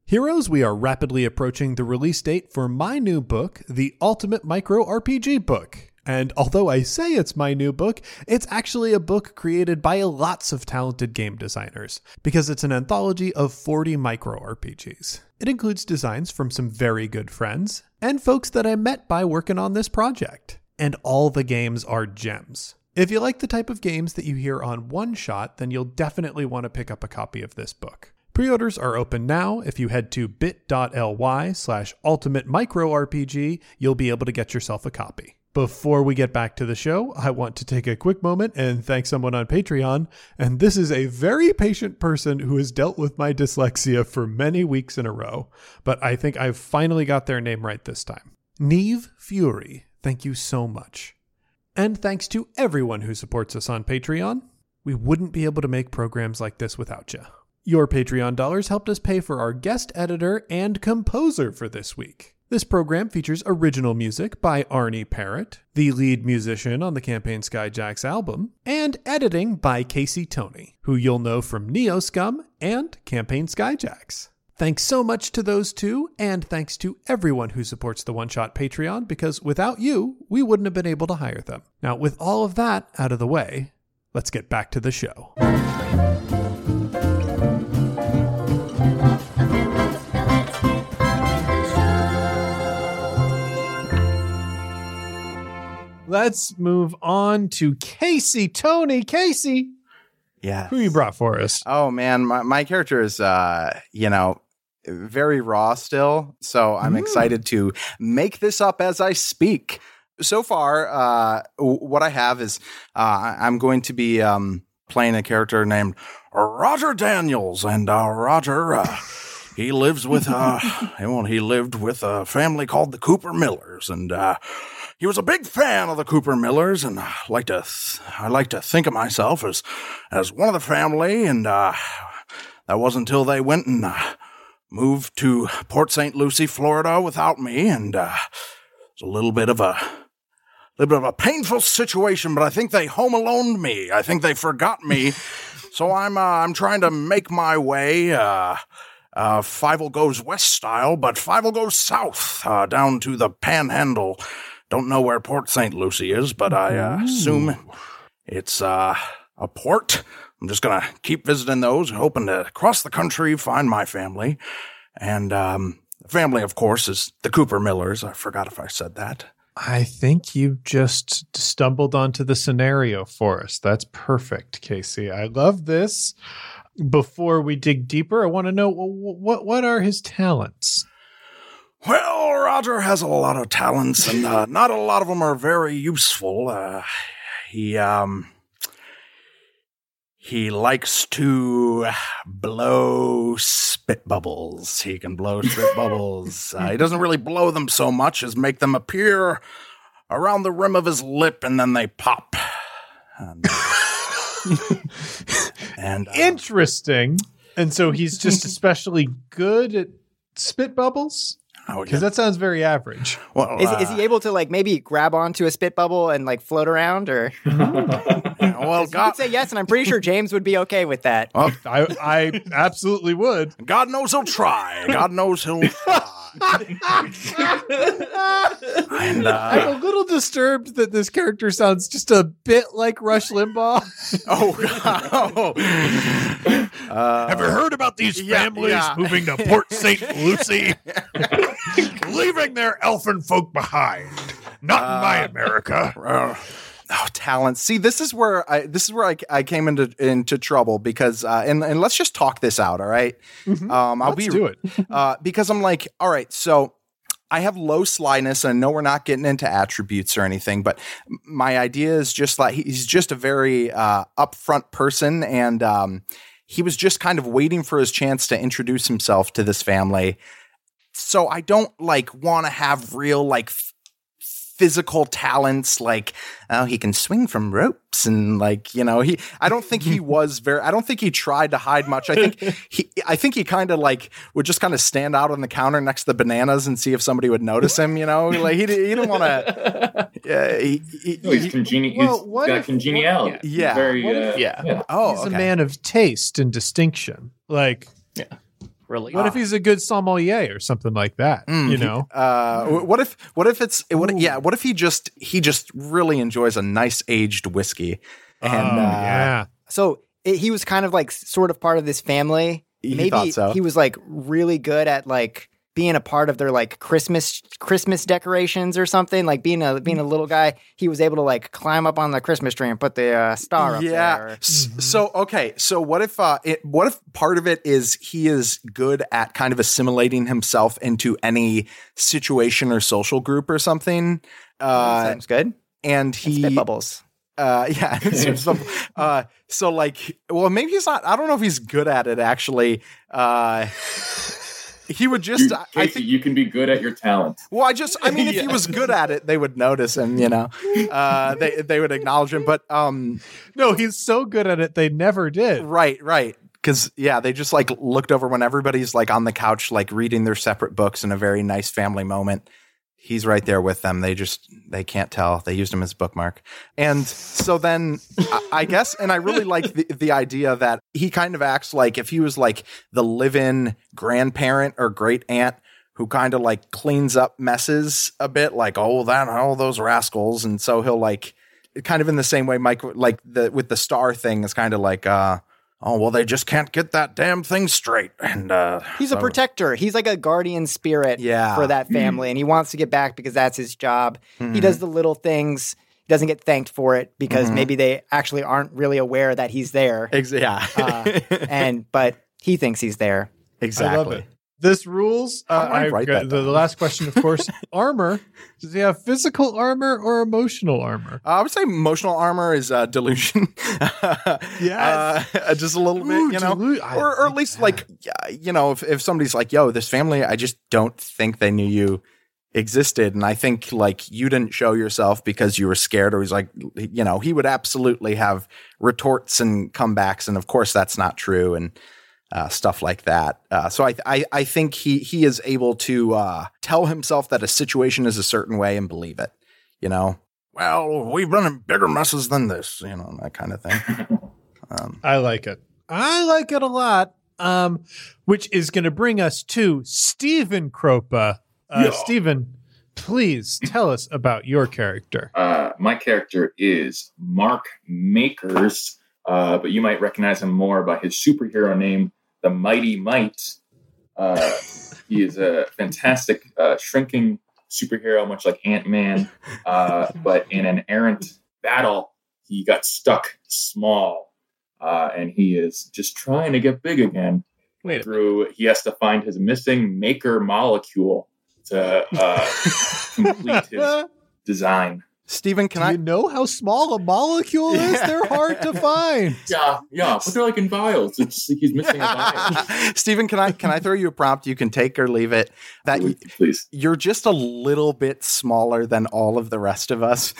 S1: Heroes, we are rapidly approaching the release date for my new book, The Ultimate Micro RPG Book. And although I say it's my new book, it's actually a book created by lots of talented game designers, because it's an anthology of 40 micro RPGs. It includes designs from some very good friends and folks that I met by working on this project. And all the games are gems. If you like the type of games that you hear on One Shot, then you'll definitely want to pick up a copy of this book. Pre-orders are open now. If you head to bit.ly slash ultimate micro RPG, you'll be able to get yourself a copy. Before we get back to the show, I want to take a quick moment and thank someone on Patreon. And this is a very patient person who has dealt with my dyslexia for many weeks in a row. But I think I've finally got their name right this time. Neve Fury, thank you so much. And thanks to everyone who supports us on Patreon. We wouldn't be able to make programs like this without you. Your Patreon dollars helped us pay for our guest editor and composer for this week. This program features original music by Arne Parrott, the lead musician on the Campaign Skyjacks album, and editing by Casey Toney, who you'll know from Neoscum and Campaign Skyjacks. Thanks so much to those two, and thanks to everyone who supports the One Shot Patreon, because without you, we wouldn't have been able to hire them. Now, with all of that out of the way, let's get back to the show. Let's move on to Casey Toney. Casey,
S6: Yeah.
S1: who you brought for us?
S6: Oh man, my, my character is uh, you know, very raw still. So I'm
S1: Mm.
S6: excited to make this up as I speak. So far, uh, what I have is uh, I'm going to be um, playing a character named Roger Daniels, and uh, Roger, uh, he lives with uh, *laughs* well, he lived with a family called the Cooper Millers, and uh, he was a big fan of the Cooper Millers, and I like to th- I like to think of myself as as one of the family, and uh, that wasn't until they went and uh, moved to Port St. Lucie, Florida, without me, and uh, it's a little bit of a little bit of a painful situation, but I think they home alone me. I think they forgot me, *laughs* so I'm uh, I'm trying to make my way. Uh, uh, Fievel goes west style, but Fievel goes south, uh, down to the Panhandle. Don't know where Port St. Lucie is, but I uh, assume it's uh, a port. I'm just gonna keep visiting those, hoping to cross the country, find my family, and um, the family, of course, is the Cooper Millers. I forgot if I said that.
S1: I think you just stumbled onto the scenario for us. That's perfect, Casey. I love this. Before we dig deeper, I want to know what what are his talents?
S6: Well, Roger has a lot of talents, and uh, not a lot of them are very useful. Uh, he um he likes to blow spit bubbles. He can blow spit *laughs* bubbles. Uh, he doesn't really blow them so much as make them appear around the rim of his lip, and then they pop. And, *laughs* and uh,
S1: Interesting. And so he's just *laughs* especially good at spit bubbles?
S6: Oh,
S1: Because that sounds very average.
S6: well,
S5: Is,
S6: uh,
S5: is he able to like maybe grab onto a spit bubble and like float around, or *laughs*
S6: well,
S5: you
S6: God,
S5: could say yes, and I'm pretty sure James would be okay with that.
S6: well,
S1: I, I absolutely would.
S6: God knows he'll try. God knows he'll try. *laughs* and, uh,
S1: I'm a little disturbed that this character sounds just a bit like Rush Limbaugh. *laughs*
S6: oh, God. Oh. Uh,
S8: Have you heard about these
S6: yeah,
S8: families
S6: yeah.
S8: moving to Port St. Lucie? *laughs* Leaving their Elfinfolk behind. Not in my America.
S6: Uh, oh, talent. See, this is where I this is where I, I came into into trouble because uh, and and let's just talk this out. All right? um, I'll
S1: Let's
S6: be
S1: do it. *laughs*
S6: uh, because I'm like, all right, so I have low slyness, and I know we're not getting into attributes or anything, but my idea is just like he's just a very uh, upfront person, and um, he was just kind of waiting for his chance to introduce himself to this family. So I don't like want to have real like f- physical talents like oh he can swing from ropes and like you know he I don't think he *laughs* was very I don't think he tried to hide much I think he I think he kind of like would just kind of stand out on the counter next to the bananas and see if somebody would notice him you know like he, he didn't want to *laughs* yeah he, he-
S4: No, he's
S6: he-
S4: congeni-
S1: Well, what
S4: got
S1: if-
S4: congeniality.
S6: Yeah.
S4: Very,
S1: What if-
S4: uh,
S2: yeah.
S6: oh
S1: he's
S6: okay.
S1: a man of taste and distinction. Like,
S2: Really?
S1: what if he's a good sommelier or something like that?
S6: Mm,
S1: you
S6: he-
S1: know?
S6: uh, what if what if it's what yeah what if he just he just really enjoys a nice aged whiskey and
S1: oh,
S6: uh,
S1: yeah.
S5: So it, he was kind of like sort of part of this family.
S6: He
S5: Maybe
S6: thought so.
S5: he was like really good at like being a part of their like Christmas Christmas decorations or something. Like being a being a little guy, he was able to like climb up on the Christmas tree and put the uh, star up
S6: yeah.
S5: there.
S6: S- So okay, so what if uh, it, what if part of it is he is good at kind of assimilating himself into any situation or social group or something, uh,
S5: Sounds good.
S6: and
S5: Spit
S6: he
S5: bubbles.
S6: uh, *laughs* yeah, so, so, *laughs* uh, so like, well, maybe he's not. I don't know if he's good at it actually. Uh, he would just.
S4: You,
S6: I
S4: Casey,
S6: think
S4: you can be good at your talent.
S6: Well, I just, I mean, if he *laughs* was good at it, they would notice him, you know, uh, they, they would acknowledge him. But, um,
S1: No, he's so good at it, they never did.
S6: right, right. Cause yeah, they just like looked over when everybody's like on the couch, like reading their separate books in a very nice family moment. He's right there with them. They just, they can't tell. They used him as a bookmark. And so then I, guess, and I really like the, the idea that he kind of acts like if he was like the live in grandparent or great aunt who kind of like cleans up messes a bit, like, oh, that, oh, those rascals. And so he'll like, kind of in the same way, Mike, like the, with the star thing is kind of like, uh, oh, well, they just can't get that damn thing straight. And, uh,
S5: He's a
S6: so-
S5: protector. He's like a guardian spirit
S6: Yeah.
S5: for that family, and he wants to get back because that's his job.
S6: Mm-hmm.
S5: He does the little things. He doesn't get thanked for it because maybe they actually aren't really aware that he's there.
S6: Ex- yeah.
S5: Uh, and but he thinks he's there.
S6: exactly.
S1: I love it. This rules. Uh,
S6: I
S1: I
S6: write
S1: got-
S6: that
S1: the, the last question, of *laughs* course. armor. Does he have physical armor or emotional armor?
S6: Uh, I would say emotional armor is uh, delusion. *laughs*
S1: Yes.
S6: Uh, just a little
S1: Ooh,
S6: bit, you know,
S1: delu-
S6: or, or at least
S1: that.
S6: like, you know, if, if somebody's like, yo, this family, I just don't think they knew you existed. And I think like you didn't show yourself because you were scared or he's like, you know, he would absolutely have retorts and comebacks. And of course that's not true. And, uh, stuff like that. Uh, so I, I, I think he, he is able to, uh, tell himself that a situation is a certain way and believe it, you know? Well, we've run in bigger messes than this, you know, that kind of thing. *laughs* Um,
S1: I like it. I like it a lot. Um, which is going to bring us to Stephen Kropa. Uh,
S4: Yeah.
S1: Stephen, please tell us about your character.
S4: Uh, my character is Mark Makers, uh, but you might recognize him more by his superhero name, the Mighty Might. Uh, *laughs* he is a fantastic uh, shrinking superhero, much like Ant Man, uh, *laughs* but in an errant battle, he got stuck small, uh, and he is just trying to get big again.
S2: Wait
S4: through he has to find his missing maker molecule to uh, *laughs* complete his design.
S6: Stephen, can
S1: Do
S6: I
S1: you know how small a molecule is? They're hard to find. *laughs*
S4: Yeah, yeah, but they're like in vials. It's like he's missing a vial. *laughs* *laughs*
S6: Stephen, can I can I throw you a prompt? You can take or leave it. That y-
S4: Please.
S6: you're just a little bit smaller than all of the rest of us,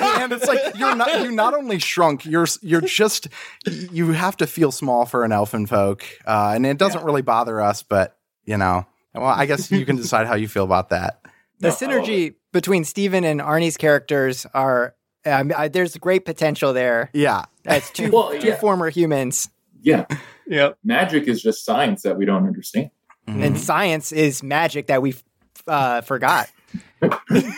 S6: and it's like you're not you not only shrunk, you're you're just you have to feel small for an Elfinfolk, uh, and it doesn't really bother us, but you know, well, I guess you can decide how you feel about that.
S5: The
S4: No, I love
S5: synergy between Stephen and Arne's characters are um, I, there's great potential there.
S6: Yeah,
S5: As two, *laughs*
S4: Well,
S5: two
S4: yeah.
S5: former humans,
S4: Yeah,
S2: Yep.
S4: magic is just science that we don't understand.
S6: Mm-hmm.
S5: and science is magic that we uh, forgot. *laughs*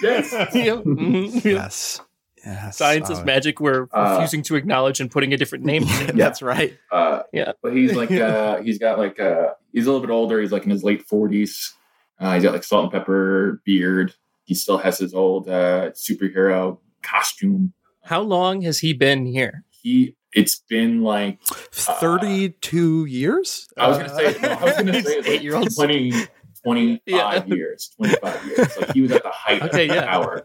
S4: Yes. *laughs*
S2: Yep. Mhm.
S6: yes, yes.
S2: Science is
S6: Oh,
S2: magic we're
S4: Uh,
S2: refusing to acknowledge and putting a different name on it.
S6: That's right.
S4: Uh,
S2: Yeah.
S4: but he's like uh, he's got like uh, he's a little bit older. He's like in his late forties. Uh, he's got like salt and pepper beard. He still has his old uh, superhero costume.
S2: How long has he been here?
S4: He it's been like
S6: Thirty-two years.
S4: I was gonna say no, I was gonna *laughs* say eight year
S2: old
S4: 20, 25 *laughs*
S2: Yeah.
S4: years, twenty five years. Like he was at the height
S2: Okay,
S4: of
S2: yeah.
S4: power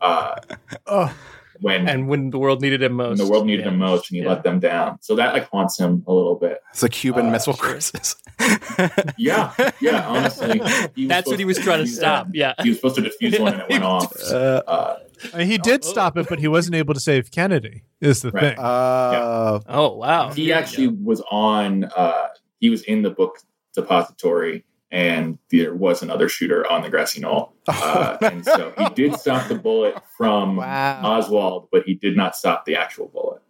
S4: uh,
S1: Oh,
S4: when
S2: And when the world needed him most.
S4: when the world needed
S2: Yeah.
S4: him most, and he
S2: Yeah.
S4: let them down. So that like haunts him a little bit.
S6: It's a Cuban
S4: Uh,
S6: Missile. Crisis. *laughs*
S4: Yeah, yeah. Honestly,
S2: That's what he was trying to stop.
S4: one.
S2: Yeah.
S4: He was supposed to defuse one, and it went *laughs* off.
S6: uh,
S4: Uh,
S1: and he did
S2: Oh.
S1: stop it, but he wasn't able to save Kennedy. Is the
S4: Right.
S1: thing?
S6: uh,
S2: Oh wow.
S4: he actually was on. Uh, he was in the book depository, and there was another shooter on the grassy knoll, *laughs* uh, and so he did stop the bullet from
S5: Wow.
S4: Oswald, but he did not stop the actual bullet.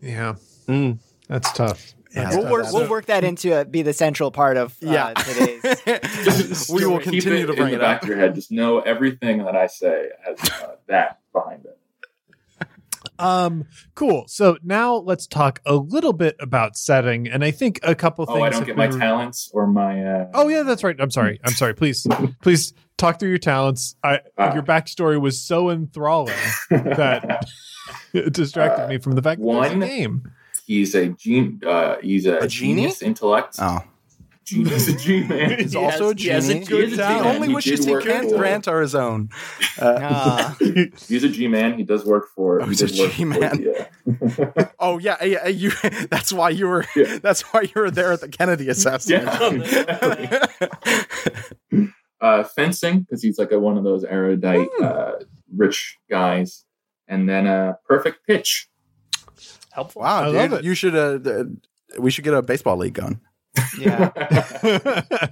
S1: yeah,
S2: Mm.
S1: that's tough.
S6: Yeah.
S5: We'll work, we'll work that into uh, be the central part of uh,
S6: yeah.
S5: today's. *laughs*
S4: Just
S6: we will continue
S4: it
S6: to bring
S4: in
S6: it
S4: the back
S6: up.
S4: of your head. Just know everything that I say has uh, that behind it.
S1: Um, cool. So now let's talk a little bit about setting, and I think a couple things.
S4: Oh, I don't get
S1: we
S4: my
S1: were-
S4: talents or my. Uh,
S1: Oh yeah, that's right. I'm sorry. I'm sorry. Please, please talk through your talents. I
S4: Ah.
S1: your backstory was so enthralling that it distracted me from the fact that it was a
S4: one-
S1: game.
S4: he's a gen- uh, He's a,
S6: A
S4: genius intellect.
S6: oh,
S4: Genius, a *laughs* G man.
S6: he's
S2: He
S6: also a
S2: has- he has a
S6: genie.
S2: good
S6: the
S2: talent.
S6: only
S4: He
S6: wishes
S4: did
S6: he can't grant are his own. *laughs* Uh,
S5: Uh, *laughs*
S4: He's a G man. He does work for.
S6: Oh, he's a
S4: does work for
S6: G-man.
S4: the,
S6: oh yeah, yeah. You. That's why you were.
S4: Yeah.
S6: That's why you were there at the Kennedy assassination.
S4: Yeah. uh, fencing because he's like a, one of those erudite,
S6: Hmm.
S4: uh, rich guys, and then uh, perfect pitch.
S2: Helpful.
S6: wow,
S1: I
S6: dude,
S1: love it.
S6: you should. Uh, th- we should get a baseball league going.
S5: Yeah.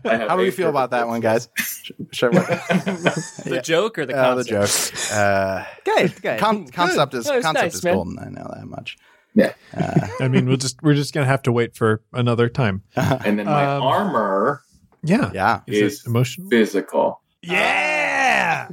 S5: *laughs*
S6: How do we feel about that one, guys? *laughs* Should we?
S2: The
S6: Yeah.
S2: joke or the
S6: Uh, the
S2: concept?
S6: joke. Uh,
S5: Good, good.
S6: con- concept is
S2: That was
S6: concept
S2: nice,
S6: is
S2: man.
S6: golden. I know that much.
S4: Yeah.
S6: Uh,
S1: I mean, we'll just we're just gonna have to wait for another time. *laughs*
S4: And then my
S1: Um,
S4: armor
S1: Yeah.
S6: yeah.
S1: Is,
S4: is
S1: it emotional?
S4: physical.
S1: Yeah.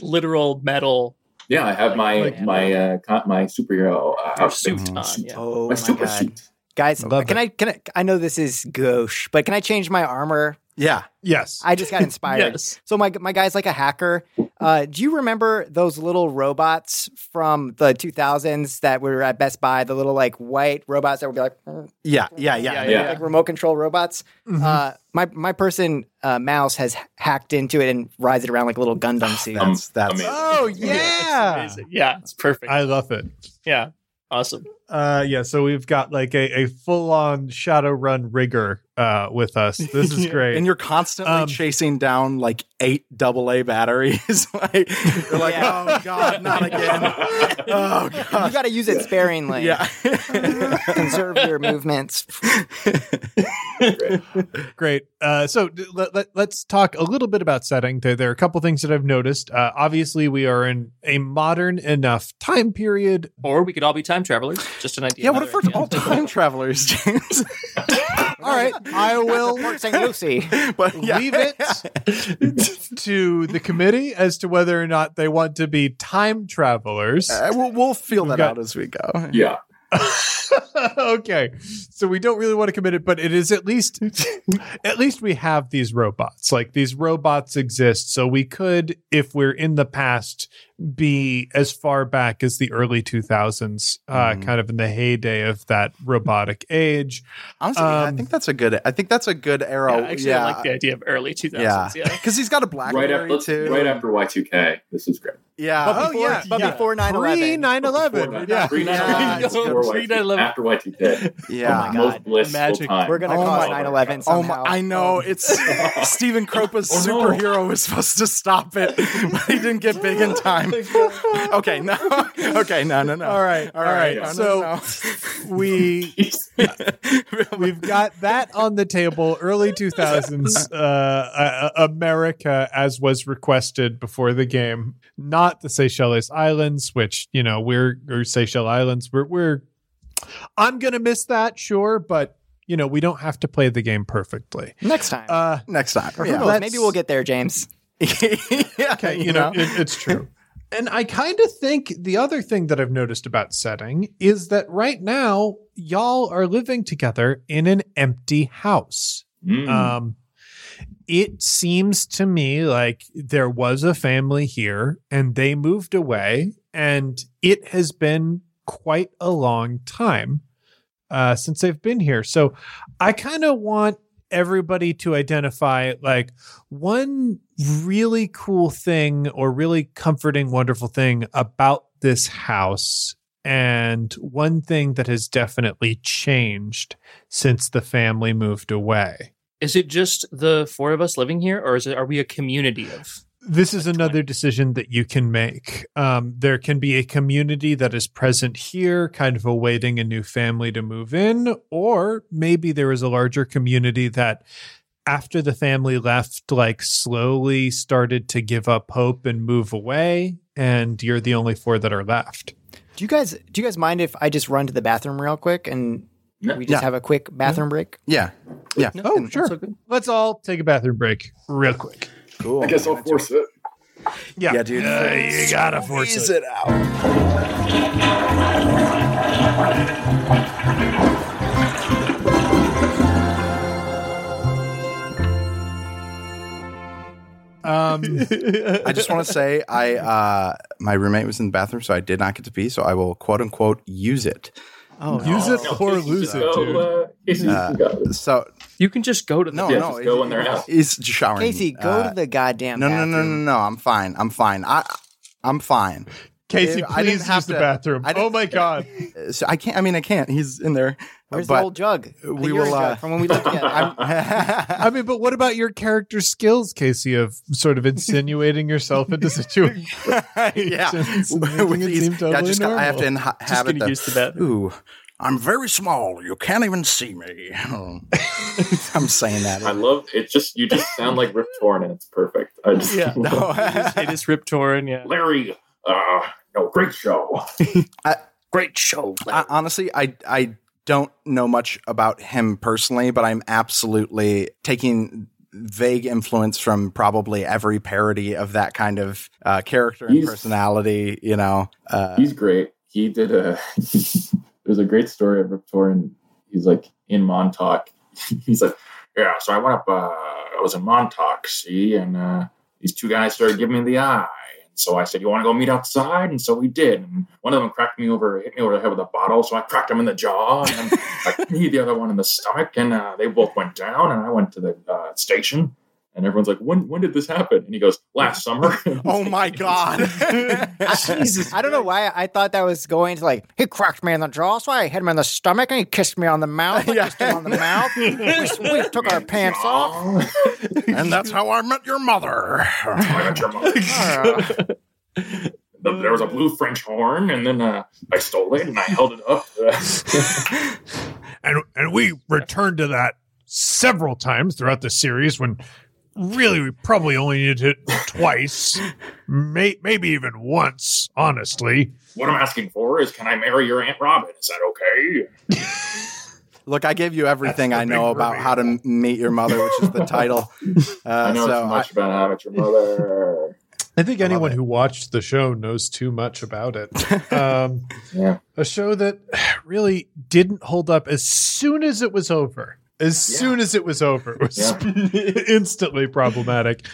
S2: Literal metal.
S4: Yeah, I have my
S2: Like-
S4: my uh, my superhero uh,
S2: Your
S4: outfit.
S2: suit on. Yeah.
S5: Oh
S4: my
S5: my
S4: super
S5: god,
S4: suit.
S5: Guys!
S1: Love
S5: Can
S1: it.
S5: I? Can I? I know this is gauche, but can I change my armor?
S6: Yeah.
S1: Yes.
S5: I just got *laughs* inspired.
S2: Yes.
S5: So my my guy's like a hacker. Uh, do you remember those little robots from the 2000s that were at Best Buy? The little like white robots that would be like, "Mm,"
S6: Yeah. Yeah. Yeah.
S2: Yeah,
S4: Yeah.
S5: like remote control robots.
S1: Mhm.
S5: Uh, my my person uh, mouse has hacked into it and rides it around like a little Gundam suit.
S6: That's that's.
S4: Amazing.
S1: oh
S2: It's
S1: yeah.
S2: amazing. Yeah, it's perfect.
S1: I love it.
S2: yeah. Awesome.
S1: Uh, yeah. So we've got like a, a full on Shadowrun rigger uh, with us. This is *laughs* great.
S6: And you're constantly
S1: Um,
S6: chasing down like eight double A batteries. *laughs* like you're like,
S5: Yeah.
S6: oh god, not *laughs* again. Oh god, you
S5: got to use it sparingly.
S6: Yeah.
S5: conserve your movements.
S1: Great. Uh, so d- let, let, us talk a little bit about setting. There, there are a couple things that I've noticed. Uh, obviously, we are in a modern enough time period.
S2: Or we could all be time travelers. Just an idea.
S6: yeah, what if
S2: Another
S6: we're all time travelers, James?
S1: All right, *laughs* I will
S5: Port St. Lucie. *laughs*
S6: but yeah.
S1: leave it *laughs* to the committee as to whether or not they want to be time travelers.
S6: Uh, we'll, we'll feel
S1: We've
S6: that
S1: got-
S6: out as we go.
S4: Yeah.
S1: okay so we don't really want to commit it but it is at least at least we have these robots like these robots exist so we could if we're in the past be as far back as the early 2000s, uh,
S6: Mhm.
S1: kind of in the heyday of that robotic age.
S6: Honestly, yeah, I
S1: Um,
S6: think that's a good. I think that's a good era.
S2: Yeah, actually, I like the idea of early 2000s.
S6: yeah,
S2: Yeah.
S6: because he's got a
S4: right
S6: BlackBerry
S4: after
S6: too.
S4: right after Y2K. This is great.
S6: Yeah.
S5: But
S1: Oh,
S5: before,
S1: yeah,
S5: but
S1: yeah.
S5: before 9/11.
S1: Pre 9 11.
S4: Before
S1: Yeah.
S4: Pre-
S6: Yeah,
S4: before
S2: pre-
S4: Y2K,
S2: 9/11.
S4: After Y2K.
S6: Yeah. *laughs*
S5: Oh my
S4: Most
S5: God.
S4: blissful
S2: Magic.
S4: time.
S5: We're gonna
S6: Oh
S5: cause
S6: my-
S5: 9/11
S6: Oh
S5: somehow.
S6: my! I know it's *laughs* Stephen Kropa's
S4: Oh, no.
S6: superhero was supposed to stop it, *laughs* but he didn't get big in time. *laughs* okay, no. *laughs* Okay, no, no, no.
S1: All right, all right.
S6: no, no,
S1: so
S6: no, *laughs*
S1: we we've got that on the table. Early 2000s uh, uh, America, as was requested before the game, not the Seychelles Islands, which you know we're or Seychelles Islands. We're we're. I'm gonna miss that, sure, but you know we don't have to play the game perfectly.
S5: Next time.
S1: Uh,
S6: Next time. Yeah.
S5: Maybe we'll get there, James.
S6: yeah,
S1: okay, you know, it, it's true. And I kind of think the other thing that I've noticed about setting is that right now y'all are living together in an empty house.
S4: Mm.
S1: Um, it seems to me like there was a family here and they moved away, and it has been quite a long time uh, since they've been here. So I kind of want everybody to identify like one really cool thing or really comforting, wonderful thing about this house. And one thing that has definitely changed since the family moved away.
S2: Is it just the four of us living here, or is it are we a community of?
S1: This is another decision that you can make. Um, there can be a community that is present here, kind of awaiting a new family to move in, or maybe there is a larger community that, after the family left, like slowly started to give up hope and move away, and you're the only four that are left.
S5: Do you guys do you guys mind if I just run to the bathroom real quick and
S4: No.
S5: we just
S6: Yeah.
S5: have a quick bathroom break?
S6: Yeah. Yeah.
S1: Oh, sure.
S2: so.
S1: Let's all take a bathroom break real quick.
S6: Cool.
S4: I guess I'll force it.
S1: Yeah,
S6: Yeah, dude.
S1: Uh, you gotta force
S6: Squeeze
S1: it.
S6: it out.
S1: Um,
S6: I just want to say I uh my roommate was in the bathroom, so I did not get to pee, so I will quote unquote use it.
S5: Oh,
S1: use it or
S4: Casey,
S1: lose it,
S4: go,
S1: dude.
S4: uh, Casey,
S6: Uh,
S4: you got it.
S6: So
S2: You can just go to the
S6: no,
S4: Yeah,
S6: no,
S4: just go in their house.
S6: He's showering.
S5: Casey, go
S6: Uh,
S5: to the goddamn
S6: bathroom. No, no, no,
S5: no,
S6: no. I'm fine. I'm fine. I I'm fine.
S1: Casey,
S6: I didn't
S1: please
S6: have
S1: use the
S6: to-
S1: bathroom.
S6: I didn't-
S1: Oh my *laughs* god.
S6: So I can't. I mean, I can't. He's in there.
S5: Where's
S6: but
S5: the old jug? The
S6: we will, uh,
S5: jug from when we lived together. *laughs*
S1: I mean, but what about your character skills, Casey, of sort of insinuating yourself into *laughs* situations? *laughs*
S6: yeah. With these-
S1: seem
S6: yeah, just got- I have to
S1: normal.
S6: inha-
S2: Just
S6: have it.
S2: gonna
S6: The,
S2: use the bathroom.
S6: ooh, I'm very small. You can't even see me. I'm saying that.
S4: I love it. Just you just sound like Rip Torn, and it's perfect. I just
S2: Yeah.
S6: No.
S2: it is Rip Torn. Yeah,
S4: Larry. Uh, no, great show.
S2: great show.
S6: I, honestly, I I don't know much about him personally, but I'm absolutely taking vague influence from probably every parody of that kind of uh, character and
S4: He's-
S6: personality. You know, uh,
S4: He's great. He did a. *laughs* There's a great story of Rip Torn. He's like in Montauk. *laughs* He's like, yeah. So I went up. Uh, I was in Montauk, see, and uh, these two guys started giving me the eye. So I said, "You want to go meet outside?" And so we did. And one of them cracked me over, hit me over the head with a bottle. So I cracked him in the jaw, and I hit the other one in the stomach. And uh, they both went down. And I went to the uh, station. And everyone's like, "When when did this happen?" And he goes, "Last summer." *laughs* *laughs*
S6: oh my god, *laughs*
S5: Jesus. I don't know why I thought that was going to like, he cracked me in the jaw, so I hit him in the stomach and he kissed me on the mouth. I
S6: Yeah.
S5: kissed him on the mouth. We, we took our pants off.
S6: and that's how I met your mother.
S4: I met your mother. there was a blue French horn, and then uh, I stole it and I held it up.
S8: and and we returned to that several times throughout the series when really we probably only needed it twice may, maybe even once honestly
S4: what I'm asking for is, can I marry your Aunt Robin? Is that okay? *laughs*
S6: Look, I gave you everything I know
S8: big
S6: about how to meet your mother, which is the *laughs* title. Uh,
S4: I know
S6: so
S4: too much about how to meet your mother.
S1: I think
S6: love
S1: anyone
S6: it.
S1: who watched the show knows too much about it. *laughs* Um,
S4: Yeah.
S1: a show that *sighs* really didn't hold up as soon as it was over. As
S4: Yeah.
S1: soon as it was over, it was *laughs* instantly problematic.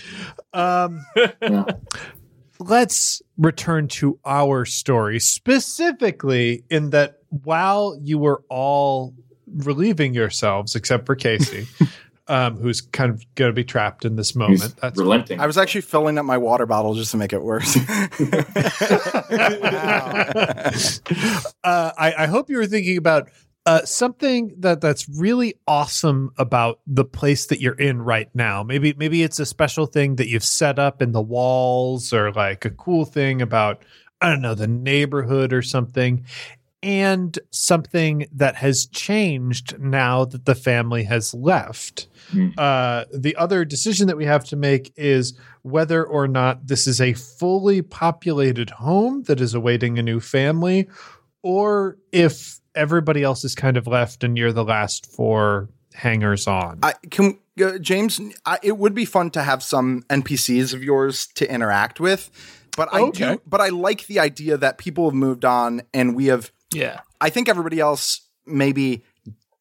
S1: Um,
S4: Yeah.
S1: let's return to our story specifically in that while you were all relieving yourselves, except for Casey, *laughs* um, who's kind of going to be trapped in this moment.
S4: He's
S1: That's
S4: relenting.
S6: I was actually filling up my water bottle just to make it worse. *laughs*
S1: uh, I, I hope you were thinking about uh, something that that's really awesome about the place that you're in right now. Maybe maybe it's a special thing that you've set up in the walls, or like a cool thing about I don't know the neighborhood or something. And something that has changed now that the family has left.
S4: Mm.
S1: Uh, the other decision that we have to make is whether or not this is a fully populated home that is awaiting a new family, or if everybody else is kind of left and you're the last four hangers on.
S6: I can uh, James. I, it would be fun to have some NPCs of yours to interact with, but I
S1: Okay.
S6: do. But I like the idea that people have moved on and we have.
S2: Yeah.
S6: I think everybody else maybe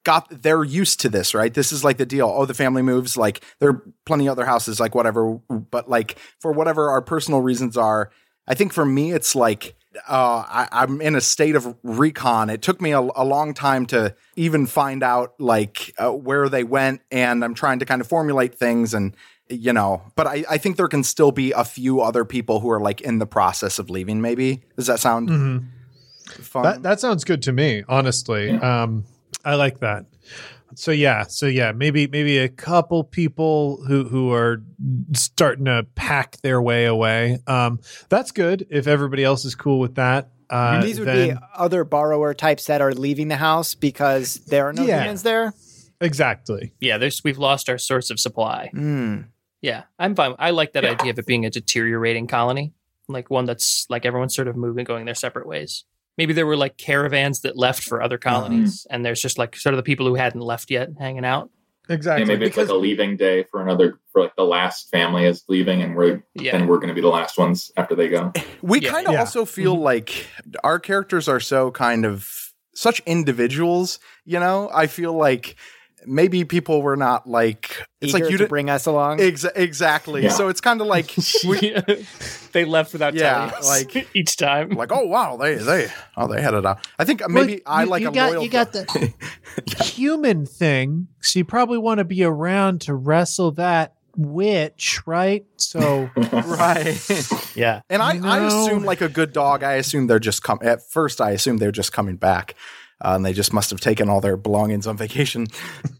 S6: got they're used to this, right? This is like the deal. Oh, the family moves. Like there are plenty of other houses, like whatever. But like for whatever our personal reasons are, I think for me it's like uh, I, I'm in a state of recon. It took me a, a long time to even find out like uh, where they went, and I'm trying to kind of formulate things and you know. But I, I think there can still be a few other people who are like in the process of leaving. Maybe does that sound
S1: Mhm.
S6: fun?
S1: That that sounds good to me, honestly. Um, I like that. So yeah, so yeah, maybe maybe a couple people who who are starting to pack their way away. Um, that's good if everybody else is cool with that. Uh,
S5: These would
S1: then-
S5: be other borrower types that are leaving the house because there are no
S1: Yeah.
S5: humans there.
S1: exactly.
S2: Yeah, there's we've lost our source of supply.
S5: Hmm.
S2: Yeah, I'm fine. I like that
S4: Yeah.
S2: idea of it being a deteriorating colony, like one that's like everyone's sort of moving, going their separate ways. Maybe there were like caravans that left for other mm-hmm. colonies, and there's just like sort of the people who hadn't left yet hanging out.
S1: Exactly.
S4: Yeah, maybe it's like a leaving day for another for like the last family is leaving and we're
S2: Yeah,
S4: and we're gonna be the last ones after they go. *laughs*
S6: We
S2: Yeah.
S6: kind of
S1: Yeah.
S6: also mm-hmm. feel like our characters are so kind of such individuals, you know? I feel like maybe people were not like it's
S5: Eager
S6: like you
S5: to
S6: did
S5: bring us along.
S6: exa- exactly.
S4: Yeah.
S6: So it's kind of like *laughs* we, *laughs*
S2: they left without
S6: Yeah,
S2: telling us
S6: like- *laughs*
S2: each time.
S6: like oh wow, they they oh they had it out. I think maybe I
S1: you,
S6: like
S1: you
S6: a
S1: got,
S6: loyal
S1: You got the human thing, so you probably want to be around to wrestle that witch, right? So
S6: right.
S2: yeah,
S6: And I,
S1: You
S6: I assume like a good dog, I assume they're just come at first I assume they're just coming back. Uh, and they just must have taken all their belongings on vacation.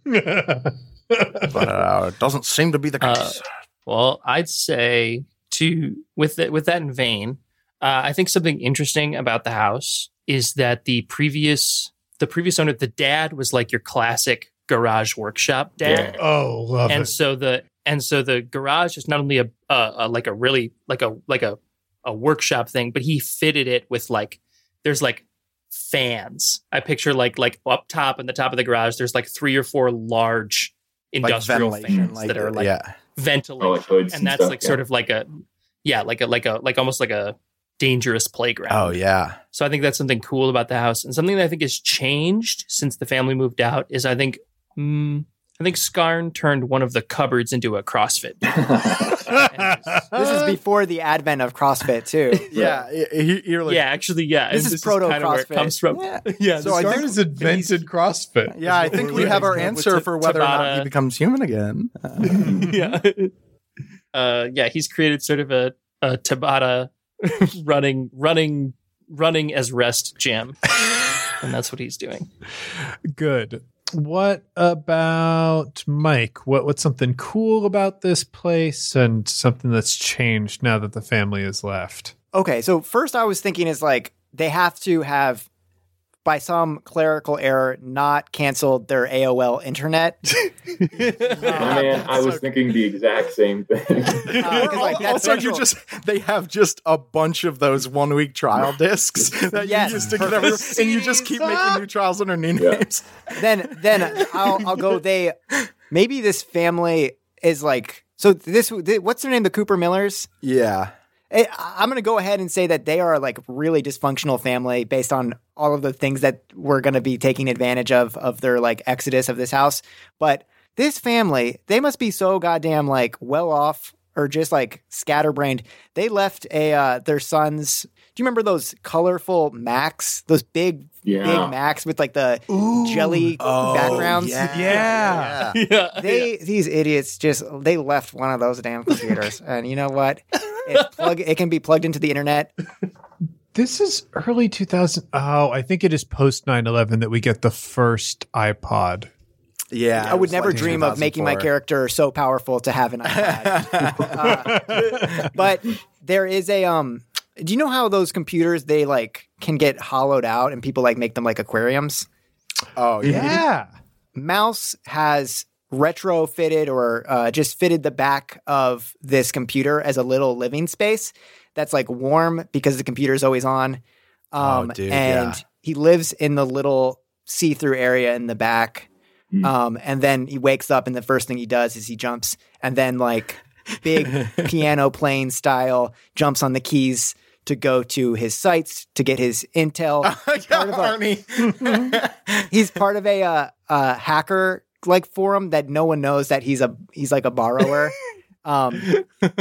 S6: But uh, it doesn't seem to be the
S2: Uh,
S6: case.
S2: Well, I'd say to with that with that in vein, uh, I think something interesting about the house is that the previous the previous owner, the dad, was like your classic garage workshop dad,
S1: oh, love
S2: and
S1: it.
S2: so the and so the garage is not only a, a, a like a really like a like a a workshop thing, but he fitted it with like there's like fans. I picture like like up top in the top of the garage, there's like three or four large industrial
S6: ventilation,
S2: fans
S6: like,
S2: that are like
S6: yeah.
S2: ventilation
S4: Or like
S2: and
S4: and
S2: that's
S4: stuff,
S2: like
S4: yeah.
S2: sort of like a yeah like a like a like almost like a dangerous playground
S6: Oh yeah.
S2: so i think that's something cool about the house and something that i think has changed since the family moved out is i think mm, i think skarn turned one of the cupboards into a crossfit *laughs*
S5: this is before the advent of CrossFit too. *laughs*
S6: Yeah. y- y- You're like,
S2: yeah actually yeah
S5: This
S2: and
S5: is proto
S2: kinda where it
S5: CrossFit.
S2: comes from
S6: Yeah. *laughs*
S2: yeah
S6: So I think-
S1: has invented CrossFit.
S6: Yeah, I think we have our answer for whether or not he becomes human again.
S2: yeah uh yeah he's created sort of a, a tabata running running running as rest gym and that's what he's doing
S1: Good. What about Mike? What what's something cool about this place and something that's changed now that the family is left?
S5: Okay, so first I was thinking is like they have to have by some clerical error not canceled their AOL internet. *laughs*
S4: My man, I was thinking the exact same thing. *laughs*
S5: Uh, 'cause, like, that's
S6: also, you just they have just a bunch of those one week trial discs *laughs* that
S5: Yes,
S6: you used to get every, and you just keep making new trials under new
S4: Yeah.
S6: names.
S5: then then I'll I'll go. They maybe this family is like so. This what's their name? The Cooper Millers.
S6: Yeah.
S5: Eh, I'm going to go ahead and say that they are like really dysfunctional family based on all of the things that we're going to be taking advantage of of their like exodus of this house. But this family, they must be so goddamn like well off or just like scatterbrained. They left a uh, their sons. Do you remember those colorful Macs? Those big
S4: Yeah.
S5: big Macs with like the jelly
S6: Oh,
S5: backgrounds.
S6: Yeah.
S8: Yeah.
S2: yeah.
S5: They these idiots just they left one of those damn computers, *laughs* and you know what? It plug it can be plugged into the internet. *laughs*
S8: This is early 2000. Oh, I think it is post 9 11 that we get the first iPod.
S6: Yeah.
S5: I would never dream of making my character so powerful to have an iPad. *laughs* Uh, but there is a um. Do you know how those computers they like can get hollowed out and people like make them like aquariums?
S6: Oh, yeah.
S8: Yeah.
S5: Mouse has retrofitted or uh, just fitted the back of this computer as a little living space that's like warm because the computer is always on. Um,
S6: Oh, dude,
S5: and
S6: yeah.
S5: he lives in the little see through area in the back.
S4: Mm.
S5: Um, and then he wakes up, and the first thing he does is he jumps, and then like big *laughs* piano playing style, jumps on the keys to go to his sites to get his intel. *laughs* He's part of a- *laughs* he's part of a uh, uh, hacker like forum that no one knows that he's a he's like a borrower. *laughs* Um,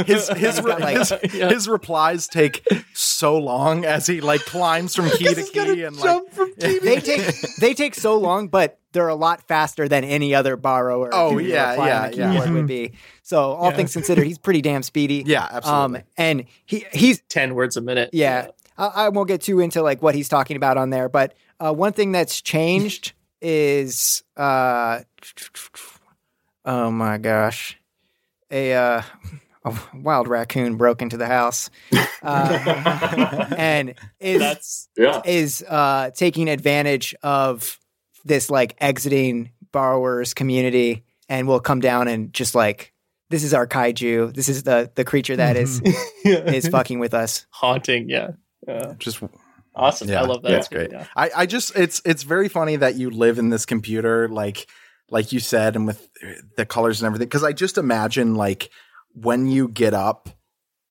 S6: His his,
S5: got, like-
S6: his, *laughs* his replies take so long as he like climbs from key to key and like
S5: they take they take so long, but they're a lot faster than any other borrower.
S6: Oh,
S5: can
S6: yeah, yeah,
S5: the
S6: yeah.
S5: would be. So all things considered, he's pretty damn speedy. *laughs*
S6: yeah, absolutely.
S5: Um, and he he's
S2: 10 words a minute.
S5: yeah. I, I won't get too into like what he's talking about on there, but uh, one thing that's changed is uh, oh my gosh, a uh, a wild raccoon broke into the house, uh, *laughs* and is
S2: That's
S4: Yeah.
S5: is uh, taking advantage of this like exiting borrowers community, and will come down and just like this is our kaiju. This is the the creature that is is *laughs* fucking with us.
S2: haunting. Yeah. Uh,
S6: Just
S2: awesome.
S6: Yeah,
S2: I love that.
S6: That's great.
S2: Yeah.
S6: I, I just it's it's very funny that you live in this computer like like you said and with uh, the colors and everything because I just imagine like when you get up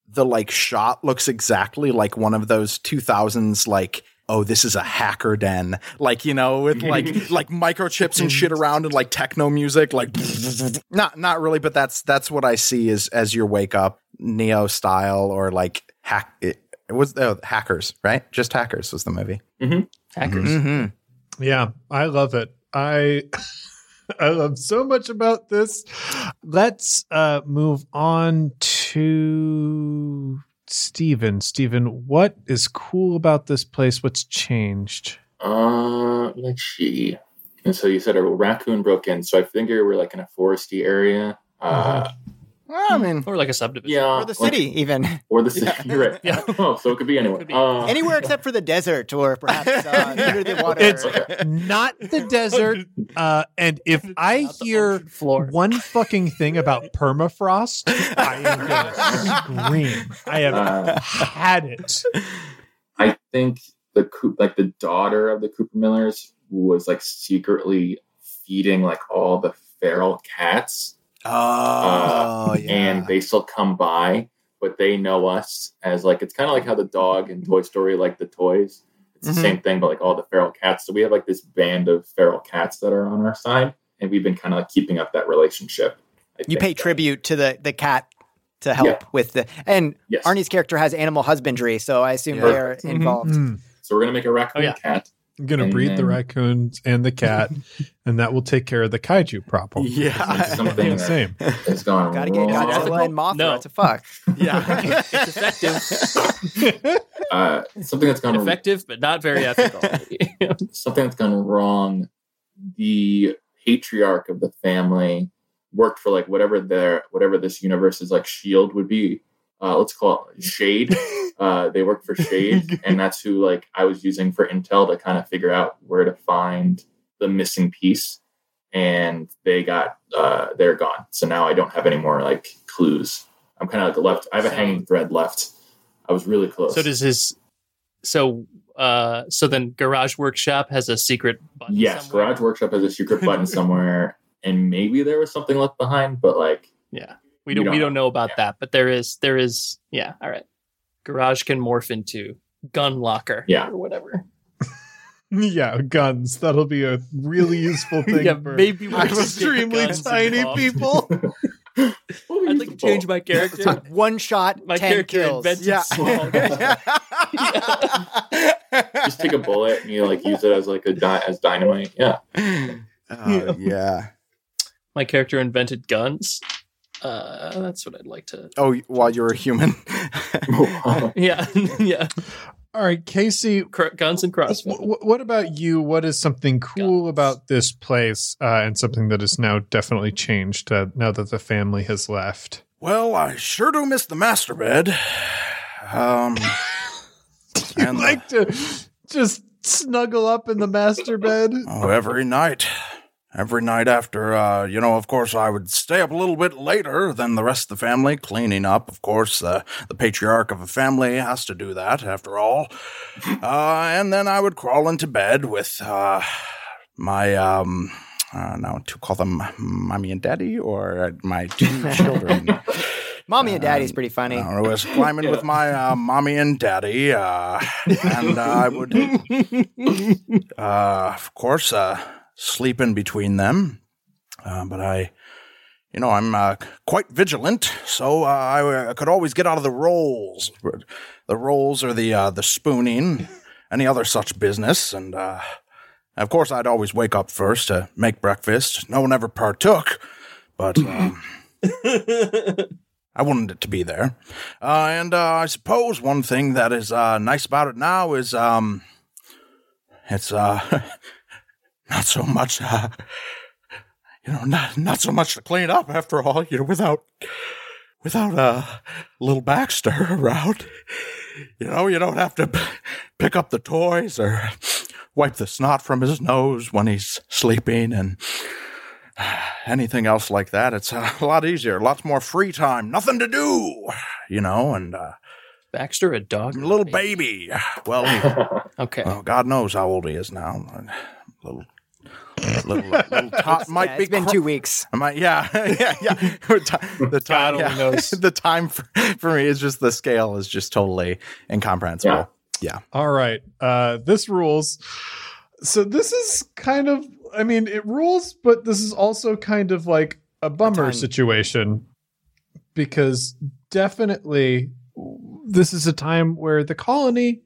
S6: the like shot looks exactly like one of those 2000s like oh this is a hacker den like you know with like *laughs* like microchips and shit around and like techno music like *laughs* not not really but that's that's what I see as as your wake up neo style or like hack it, it was oh, hackers right just hackers was the movie
S2: Hackers.
S5: Mm-hmm.
S8: Yeah, I love it. I *laughs* I love so much about this. Let's uh move on to Stephen. Stephen, what is cool about this place? What's changed?
S4: Uh, let's see. And so you said a raccoon broke in. So I figure we're like in a foresty area. Uh,
S6: well, I mean
S2: Or like a subdivision.
S4: yeah,
S5: Or the
S4: like-
S5: city, even
S4: or the city. *laughs* You're right.
S2: Yeah. *laughs*
S4: Oh, so it could be anywhere.
S2: Could be.
S4: Uh,
S5: anywhere except for the desert, or perhaps uh, *laughs* under the water.
S8: It's not the desert. Uh, and if I
S2: Not
S8: hear
S2: ocean floor.
S8: one fucking thing about permafrost, I am gonna scream. I have
S4: Uh,
S8: had it.
S4: I think the Coop, like the daughter of the Cooper Millers was like secretly feeding like all the feral cats,
S6: oh yeah
S4: and they still come by, but they know us as like it's kind of like how the dog in Toy Story like the toys. It's the
S5: Mhm.
S4: same thing, but like all the feral cats. So we have like this band of feral cats that are on our side, and we've been kind of like keeping up that relationship. I
S5: you
S4: think.
S5: pay tribute to the the cat to help
S4: Yeah.
S5: with the and
S4: Yes.
S5: Arne's character has animal husbandry, so I assume
S6: Yeah.
S5: they're involved.
S8: Mm.
S4: So we're gonna make a raccoon
S2: Oh, yeah.
S4: cat.
S8: I'm gonna
S4: And
S8: breed the
S4: then-
S8: raccoons and the cat, *laughs* and that will take care of the kaiju problem.
S6: yeah *laughs*
S4: Something
S8: Yeah,
S4: that
S8: same.
S4: has gone
S5: Got to get
S4: wrong.
S5: Godzilla and Mothra
S2: No.
S5: to fuck. *laughs*
S6: yeah
S2: It's effective.
S4: Uh, something that's gone wrong.
S2: effective, but not very ethical.
S4: something that's gone wrong. The patriarch of the family worked for like whatever their whatever this universe's like shield would be. Uh, let's call it Shade. Uh, they worked for Shade, *laughs* and that's who like I was using for intel to kind of figure out where to find the missing piece. And they got uh, they're gone. So now I don't have any more like clues. I'm kind of like left. I have a hanging thread left. I was really close.
S2: so does his so uh so then Garage Workshop has a secret button
S4: Yes,
S2: somewhere?
S4: Garage Workshop has a secret button *laughs* somewhere, and maybe there was something left behind, but like,
S2: Yeah. We don't
S4: don't
S2: we don't
S4: know.
S2: know about
S4: Yeah.
S2: that, but there is there is yeah, all right. Garage can morph into gun locker
S4: Yeah.
S2: or whatever. *laughs*
S8: Yeah, guns. That'll be a really useful *laughs* thing
S2: yeah,
S8: for
S2: maybe we'll
S8: extremely tiny
S2: involved.
S8: people. *laughs*
S2: I'd like
S4: to
S2: change my character.
S5: One shot,
S2: My
S5: 10
S2: character
S5: kills.
S2: invented
S5: Yeah.
S2: small.
S4: Just take a bullet and you like use it as like a di- as dynamite. Yeah.
S6: Oh, yeah.
S2: my character invented guns. Uh, that's what I'd like to.
S6: Oh, while you're a human. *laughs* *laughs*
S2: Yeah, *laughs* yeah.
S8: All right, Casey.
S2: Guns and CrossFit.
S8: w- what about you? What is something cool
S2: Guns.
S8: about this place, uh, and something that has now definitely changed uh, now that the family has left?
S6: well, I sure do miss the master bed. Um,
S8: You
S6: And the-
S8: like to just snuggle up in the master bed?
S6: oh, every night. Every night after, uh, you know, of course, I would stay up a little bit later than the rest of the family, cleaning up. Of course, uh, the patriarch of a family has to do that, after all. *laughs* Uh, and then I would crawl into bed with uh, my, um, uh, now to call them mommy and daddy or my two *laughs* children.
S5: Mommy and daddy's pretty funny.
S6: I was climbing with my uh, *laughs* mommy and daddy, uh, and uh, I would, uh, of course, sleep in between them. Uh, but I, you know, I'm uh, quite vigilant, so uh, I, I could always get out of the rolls. The rolls or the uh, the spooning, any other such business, and uh, of course, I'd always wake up first to make breakfast. No one ever partook, but. Um, *laughs* I wanted it to be there. Uh, and uh, I suppose one thing that is uh, nice about it now is um, it's uh, *laughs* not so much, uh, you know, not not so much to clean up after all. You know, without without uh, little Baxter *laughs* around, you know, you don't have to p- pick up the toys or wipe the snot from his nose when he's sleeping and anything else like that. It's a lot easier, lots more free time, nothing to do, you know, and uh,
S2: Baxter, a dog,
S6: a little baby. Well, *laughs*
S2: Okay,
S6: oh, God knows how old he is now. Little, little, little *laughs* tot might
S5: Yeah,
S6: be.
S5: it's been
S6: cr-
S5: two weeks.
S6: I might, yeah, *laughs* yeah, yeah. *laughs* The time,
S8: only
S6: yeah.
S8: knows.
S6: the time for, for me is just the scale is just totally incomprehensible. Yeah.
S8: All right. Uh, this rules. So this is kind of, I mean, it rules, but this is also kind of like a bummer
S5: time.
S8: situation because definitely this is a time where the colony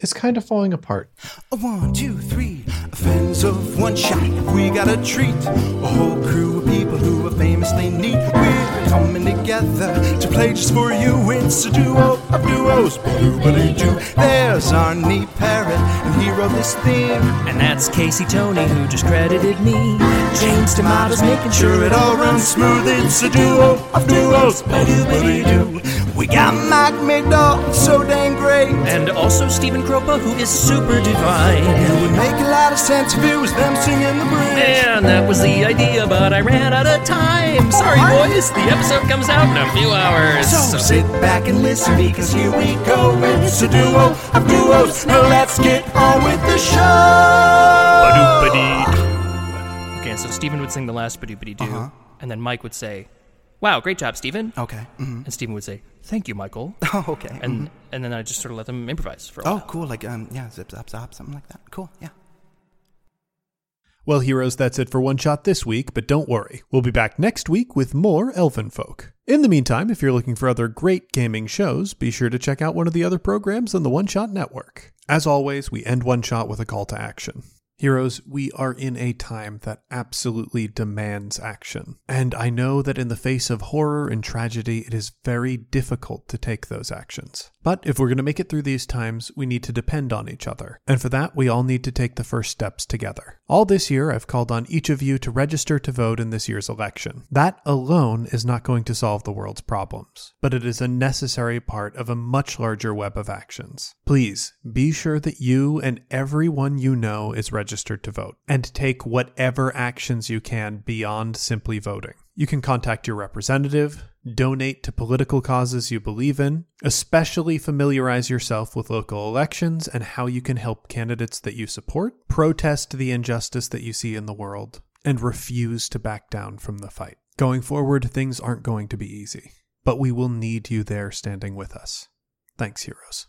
S8: is kind of falling apart.
S3: A one, two, three, fans of one shot. We got a treat. A whole crew of people who are famously neat. We're coming together to play just for you. It's a duo of duos. Ba-doo-ba-doo-doo. There's Arne Parrott, and he wrote this theme.
S9: And that's Casey Toney who just credited me.
S3: James Tomatoes making sure it all runs smooth. It's a duo of duos. Ba-doo-ba-doo-doo. We got Mike Migdall, so dang great.
S9: And also Stephen Kropa who is super divine.
S3: It would make a lot of sense if it was them singing the bridge.
S9: And that was the idea, but I ran out of time. Sorry, boys. The episode comes out in a few hours.
S3: So sit back and listen because here we go. It's a duo of duos. Now let's get on with the show.
S9: Okay, so Stephen would sing the last ba-doop doo,
S3: Uh-huh.
S9: and then Mike would say, "Wow, great job, Stephen."
S3: Okay. mhm.
S9: And Stephen would say, "Thank you, Michael." *laughs*
S3: Oh, okay.
S9: And and then I just sort of let them improvise for a while.
S3: oh, cool. Like um, yeah, zip zap zap, something like that. Cool. Yeah.
S1: Well, heroes, that's it for One Shot this week, but don't worry. We'll be back next week with more Elfinfolk. In the meantime, if you're looking for other great gaming shows, be sure to check out one of the other programs on the One Shot Network. As always, we end One Shot with a call to action. Heroes, we are in a time that absolutely demands action. And I know that in the face of horror and tragedy, it is very difficult to take those actions. But if we're going to make it through these times, we need to depend on each other. And for that, we all need to take the first steps together. All this year, I've called on each of you to register to vote in this year's election. That alone is not going to solve the world's problems, but it is a necessary part of a much larger web of actions. Please be sure that you and everyone you know is registered to vote, and take whatever actions you can beyond simply voting. You can contact your representative, donate to political causes you believe in, especially familiarize yourself with local elections and how you can help candidates that you support, protest the injustice that you see in the world, and refuse to back down from the fight. Going forward, things aren't going to be easy, but we will need you there standing with us. Thanks, heroes.